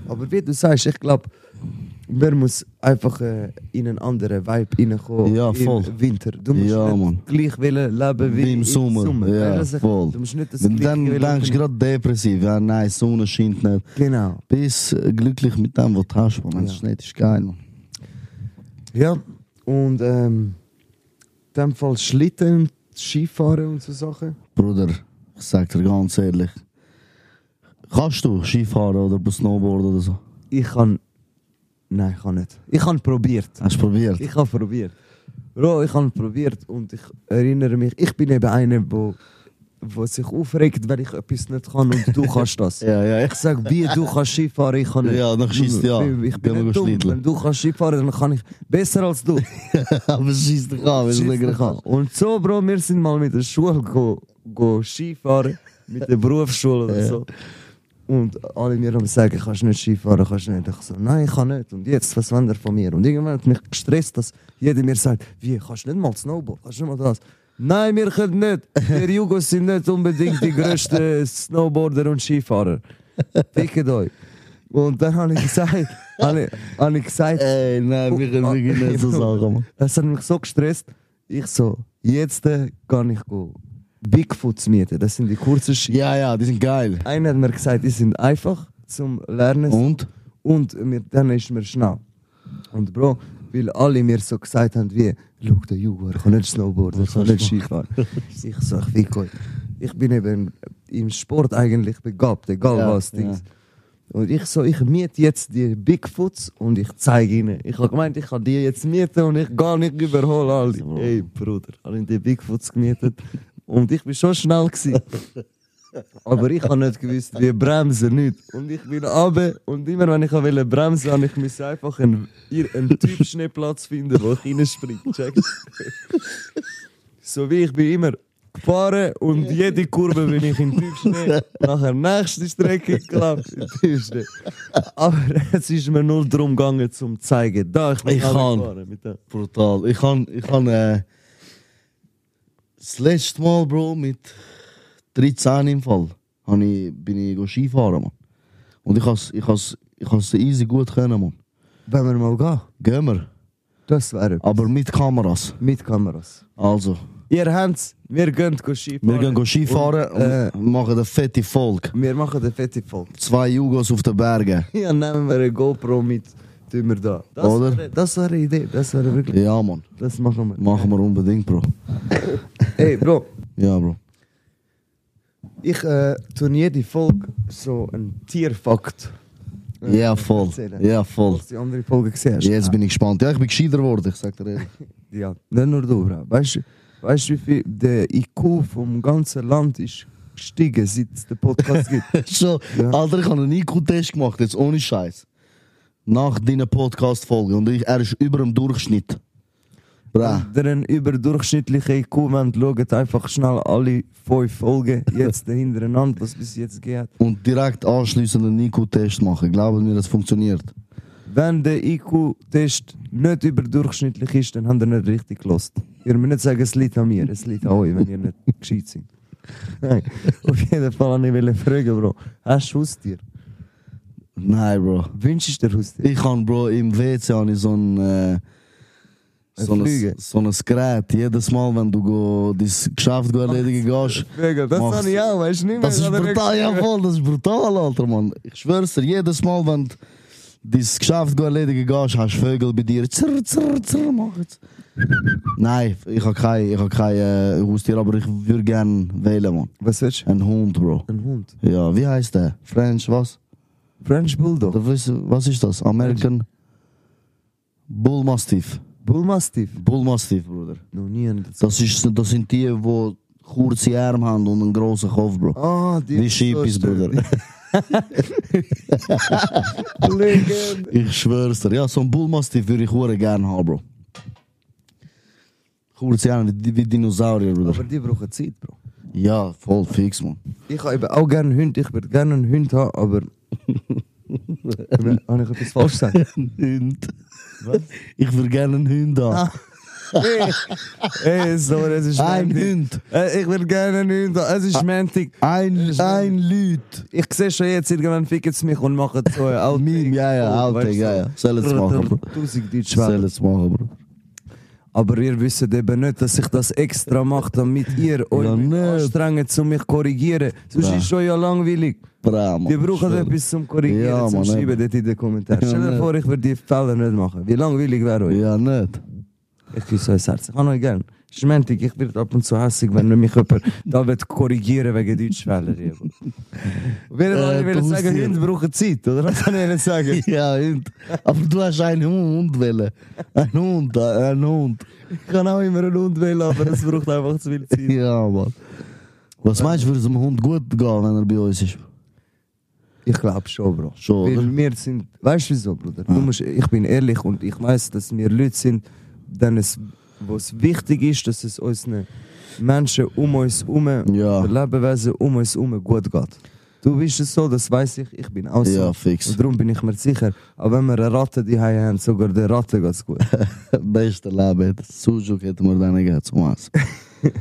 Aber wie du sagst, ich glaube, man muss einfach äh, in einen anderen Vibe reinkommen Ja, voll. im Winter. Du musst Ja, nicht gleich wollen leben wie, Wie im Sommer. Du, Ja, ich- voll. Du musst nicht das Gleiche dann denkst du gerade depressiv. Ja, nein, Sonne scheint nicht. Genau. Bist äh, glücklich mit dem, was du hast, man. Es Ja. schneit, ist geil, man. Ja, und ähm, in dem Fall Schlitten, Skifahren und so Sachen. Bruder, ich sag dir ganz ehrlich. Kannst du Skifahren oder Snowboard oder so? Ich kann. Nein, ich kann nicht. Ich habe probiert. Hast du probiert? Ich habe probiert. Bro, ich habe probiert und ich erinnere mich, ich bin eben einer, wo, wo sich aufregt, wenn ich etwas nicht kann und du kannst das. Ja, ja, Ich sag, wie du kannst Skifahren, ich kann nicht. Ja, dann schießt ja. Ich bin Gehen wir nicht dumm. Wenn du kannst Skifahren, dann kann ich besser als du. Aber schieß dich an, wenn du nicht an. Und so, Bro, wir sind mal mit der Schule go, go Skifahren, mit der Berufsschule oder so. Und alle mir am sagen, kannst nicht Skifahren, kannst nicht. Ich so, nein, ich kann nicht. Und jetzt, was wollen ihr von mir? Und irgendwann hat mich gestresst, dass jeder mir sagt, wie, kannst du nicht mal Snowboard, kannst du nicht mal das? Nein, wir können nicht. Wir Jugos sind nicht unbedingt die grössten Snowboarder und Skifahrer. Fickt euch. Und dann habe ich gesagt, habe ich, habe ich gesagt, Ey, nein, wir können wirklich nicht so sagen, man. das hat mich so gestresst. Ich so, jetzt äh, kann ich go Bigfoots mieten. Das sind die kurzen Ski. Ja, ja, die sind geil. Einer hat mir gesagt, die sind einfach zum Lernen Und? und mir, dann ist mir schnell. Und Bro, weil alle mir so gesagt haben, wie, schau, der Jugo, er kann nicht Snowboarden, Was kann nicht Skifahren. ich so, ich fick euch. Ich bin eben im Sport eigentlich begabt, egal Ja, was. ja. Und ich so, ich miete jetzt die Bigfoots und ich zeige ihnen. Ich habe gemeint, ich kann die jetzt mieten und ich gar nicht überhole alle. Ey, Bruder, habe ich die Bigfoots gemietet und ich bin schon schnell gewesen. Aber ich habe nicht gewusst, wie bremsen nicht. Und ich bin runter und immer wenn ich wollte bremsen, habe ich müssen einfach einen, einen Typ-Schneeplatz finden, wo ich reinspringe. Checkst So wie ich bin immer gefahren und jede Kurve bin ich in Typ-Schnee. Nachher nächste Strecke geklappt. Aber es ist mir nur darum gegangen, um zu zeigen, da ich bin Ich kann. gefahren mit dem. Brutal. Ich kann, ich kann, äh, das letzte Mal, Bro, mit 13 im Fall, ich, bin ich Skifahren, man. Und ich has, ich has, ich has easy gut können, man. Wenn wir mal gehen, Gehen wir. das wäre. Aber mit Kameras. mit Kameras. Also, Ihr habt's, wir gehen Skifahren. wir gehen Skifahren Und, äh, und machen eine fette Folge. wir machen eine fette Folge. Zwei Jugos auf den Bergen. Ja, nehmen wir eine GoPro mit, tun wir da. Das Oder? Wäre, das wäre eine Idee, das wäre wirklich. Ja, man. Das machen wir. Machen wir unbedingt, Bro. Hey, Bro, Ja, Bro. ich äh, tue jede Folge so einen Tierfakt. äh, Ja, voll. erzählen. Ja, voll. Du die andere Folge gesehen hast. Jetzt bin ich gespannt. Ja, ich bin gescheiter geworden, ich sag dir ehrlich. Ja, nicht nur du, Bro. Weißt du, weißt, wie viel der IQ vom ganzen Land ist gestiegen, seit es den Podcast gibt? Schon, Ja. Alter, ich habe einen IQ-Test gemacht, jetzt ohne Scheiß. Nach deiner Podcast-Folge. Und ich, er ist über dem Durchschnitt. Bra. Wenn ihr einen überdurchschnittlichen IQ wollt, schaut einfach schnell alle fünf Folgen jetzt hintereinander, was bis jetzt geht. Und direkt anschliessend einen IQ-Test machen. Glauben mir, das funktioniert. Wenn der IQ-Test nicht überdurchschnittlich ist, dann habt ihr nicht richtig gelost. Ihr müsst nicht sagen, es liegt an mir, es liegt an euch, wenn ihr nicht gescheit seid. Nein, auf jeden Fall wollte ich fragen, Bro. Hast du Haustier? Nein, Bro. Wünschst du dir Haustier? Ich habe, Bro, im WC habe ich so ein. Äh, so ein, so ein Gerät. Jedes Mal, wenn du go, dein Geschäft go erledigen gehst. Mega, das Mach's. habe ich auch, weißt du nicht mehr? Das ist brutal, ja voll, das ist brutal, Alter, Mann. Ich schwör's dir, jedes Mal, wenn, dein Geschäft go erledigen gehst, hast Vögel bei dir. Zirr, zirr, zirr, mach jetzt. Nein, ich habe kein, ich hab kein äh, Haustier, aber ich würde gerne wählen, man. Was willst du? Ein Hund, Bro. Ein Hund. Ja, wie heißt der? French, was? French Bulldog. Was ist das? American Bull Mastiff. Bullmastiff. Bull Mastiff, Bruder. Noch nie. Das, ist, das sind die, die kurze Arme haben und einen grossen Kopf, Bro. Ah, die. Wie Schippis, Bruder. Legende. Ich schwör's dir. Ja, so ein Bull Mastiff würde ich hure gerne haben, Bro. Kurze Arme, wie, wie Dinosaurier, Bruder. Aber die brauchen Zeit, Bro. Ja, voll fix, man. Ich habe eben auch gerne einen Hund. Ich würde gerne einen Hund haben, aber. Habe ich etwas falsch gesagt? Ein Hund. Was? Ich würde gerne einen Hund haben. Hey, hey, sorry, es ist Ein. Hund. Ich will gerne einen Hund haben. Es ist Montag. Ein, ein Lüt. Ich sehe schon jetzt, irgendwann ficken sie mich und machen so ein Outtake. Ja, ja, Oh, Outtake, ja, ja. Sollen sie machen, Bro. Tausend Deutsch Sollen werden. sie machen, Bro. Aber ihr wisst eben nicht, dass ich das extra mache, damit ihr euch Ja, anstrengt, um mich zu korrigieren. Sonst Ja. ist es schon ja langweilig. Bra, man. Die brauchen schwör. etwas zum Korrigieren, Ja, zum Mann, Schreiben dort in den Kommentaren. Ja, Stell dir vor, ich würde die Fälle nicht machen. Wie langweilig wäre euch? Ja, nicht. Ich küsse euch das Herz. Ich habe euch gern. Montag, ich werde ab und zu hässig, wenn mich jemand da will korrigieren wegen Deutschfehler. Will Äh, ich will sagen. Hunde brauchen Zeit, oder? Was kann ich sagen? Ja, Hund. Aber du hast einen Hund wollen. Ein Hund, ein Hund. Ich kann auch immer einen Hund wählen, aber es braucht einfach zu viel Zeit. Ja, Mann. Was meinst du, würde es einem Hund gut gehen, wenn er bei uns ist? Ich glaube schon, Bro. Schon, Weil wir sind, weißt du wieso, Bruder? Du musst, ich bin ehrlich und ich weiß, dass wir Leute sind, denen es, wo es wichtig ist, dass es unseren Menschen um uns herum, Ja. Lebewesen um uns herum gut geht. Du bist es so, das weiß ich, ich bin auch so. Ja, fix. Und darum bin ich mir sicher. Aber wenn wir eine Ratte die haben, sogar der Ratte geht es gut. Beste Leben. Sujuk hätten wir dann gegeben zum Essen.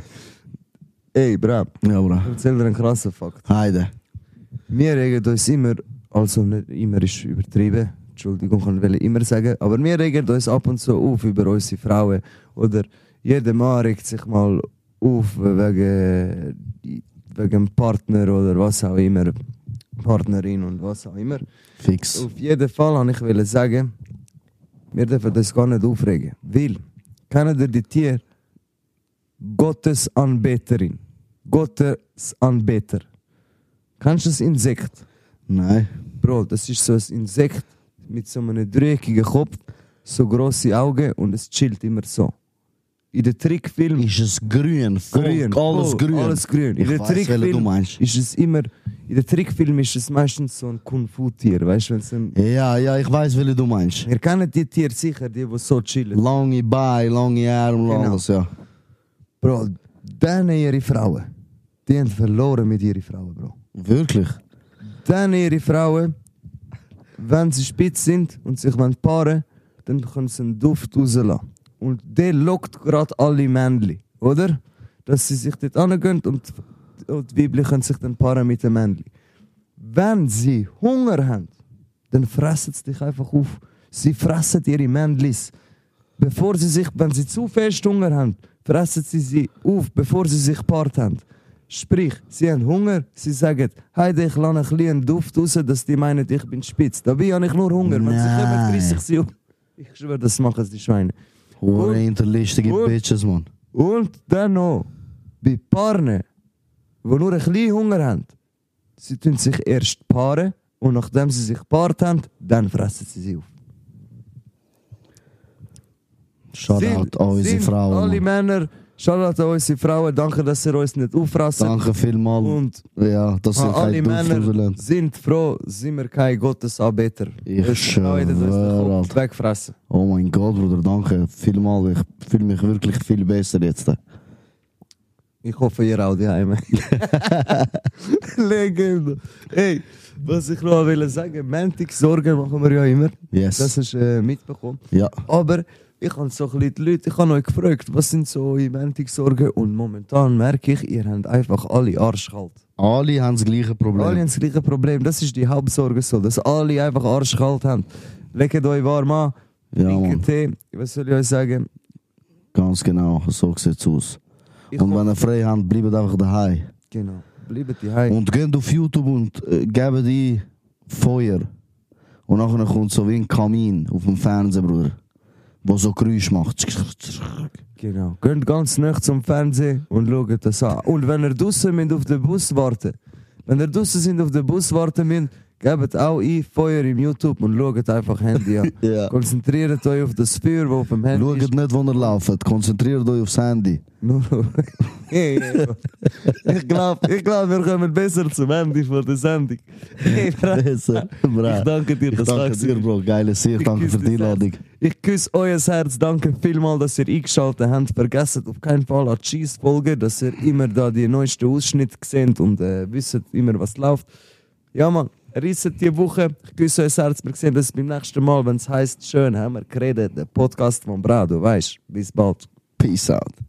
Ey, Bra, Ja, ich erzähl dir einen krassen Fakt. Heide. Wir regen uns immer, also nicht immer ist übertrieben, Entschuldigung, kann ich immer sagen, aber wir regen uns ab und zu auf über unsere Frauen. Oder jeder Mann regt sich mal auf wegen, wegen Partner oder was auch immer. Partnerin und was auch immer. Fix. Auf jeden Fall wollte ich wollte sagen, wir dürfen das gar nicht aufregen. Weil, kennen ihr die Tiere? Gottes Anbeterin. Gottes Anbeter. Kennst du das Insekt? Nein. Bro, das ist so ein Insekt mit so einem dreieckigen Kopf, so grosse Augen und es chillt immer so. In den Trickfilmen Ist es grün? Voll, grün. Alles grün. Alles grün. In den du Trickfilmen ist es immer, in den Trickfilmen ist es meistens so ein Kung-Fu-Tier, weißt du, wenn es ein Ja, ja, ich weiß, welche du meinst. Ihr kennt die Tiere sicher, die, die so chillen. Lange Beine, lange Arme, Genau. alles, ja. Bro, dann ihre Frauen. Die haben verloren mit ihren Frauen, Bro. Wirklich? Dann ihre Frauen, wenn sie spitz sind und sich wollen paaren, dann können sie einen Duft rauslassen. Und der lockt gerade alle Männchen, oder? Dass sie sich dort angehen und, und die Weibchen können sich dann paaren mit den Männchen. Wenn sie Hunger haben, dann fressen sie dich einfach auf. Sie fressen ihre Männlis. Bevor sie sich, wenn sie zu fest Hunger haben, fressen sie sie auf, bevor sie sich paart haben. Sprich, sie haben Hunger, sie sagen, Heide, ich lasse ein bisschen Duft raus, dass die meinen, ich bin spitz. Dabei habe ich nur Hunger. Wenn sie kommen, friss ich sie auf. Ich schwöre, das machen die Schweine. Und- hinterlistige und- Bitches, man. Und dann noch, bei Paaren, die nur ein bisschen Hunger haben, sie tun sich erst paaren und nachdem sie sich paart haben, dann fressen sie sie auf. Shoutout an unsere Frauen. Alle Mann. Männer, Shoutout an unsere Frauen, danke, dass ihr uns nicht auffressen. Danke vielmals. Und ja, dass ihr alle Männer sind froh, sind wir kein Gottesanbeter. Ich schwöre. Wegfressen. Oh mein Gott, Bruder, danke vielmals. Ich fühle mich wirklich viel besser jetzt. Ich hoffe, ihr auch die Heime. Legende. Hey, was ich noch will sagen, Montag Sorgen machen wir ja immer. Yes. Das du äh, mitbekommen. ja. Aber ich habe so ein die Leute, ich habe euch gefragt, was sind so eure Montag-Sorgen? Und momentan merke ich, ihr habt einfach alle arschkalt. Alle haben das gleiche Problem. Alle haben das gleiche Problem. Das ist die Hauptsorge so, dass alle einfach arschkalt haben. Legt euch warm an, Ja, Mann. Tee. Was soll ich euch sagen? Ganz genau, so sieht es aus. Ich und wenn ihr frei habt, bleibt einfach daheim. Genau. Bleibt die Heim. Und geht auf YouTube und äh, gebt die Feuer. Und nachher kommt so wie ein Kamin auf dem Fernseher, Bruder. Wo so Geräusch macht. Genau. Geht ganz nachts zum Fernsehen und schaut das an. Und wenn ihr draußen auf den Bus warten, wenn ihr draußen sind auf den Bus warten müsst, gebt auch ein Feuer im YouTube und schaut einfach Handy an. Ja. Konzentriert euch auf das Feuer, das auf dem Handy Schaut ist. nicht, wo ihr lauft. Konzentriert euch aufs Handy. Ich glaube, ich glaub, wir kommen besser zum Ende von der Sendung. Hey, Besser. Bra. ich danke dir, Ich dass danke du dir, Bro. Geile Sicht. Ich Danke für die. Einladung. Ich küsse euer Herz. Danke vielmals, dass ihr eingeschaltet habt. Vergesst auf keinen Fall an die Cheese-Folge, dass ihr immer da die neuesten Ausschnitte seht und äh, wisst immer, was läuft. Ja, Mann, risset die Woche. Ich küsse euer Herz. Wir sehen uns beim nächsten Mal, wenn es heißt, schön haben wir geredet. Der Podcast von Brado, weißt Bis bald. Peace out.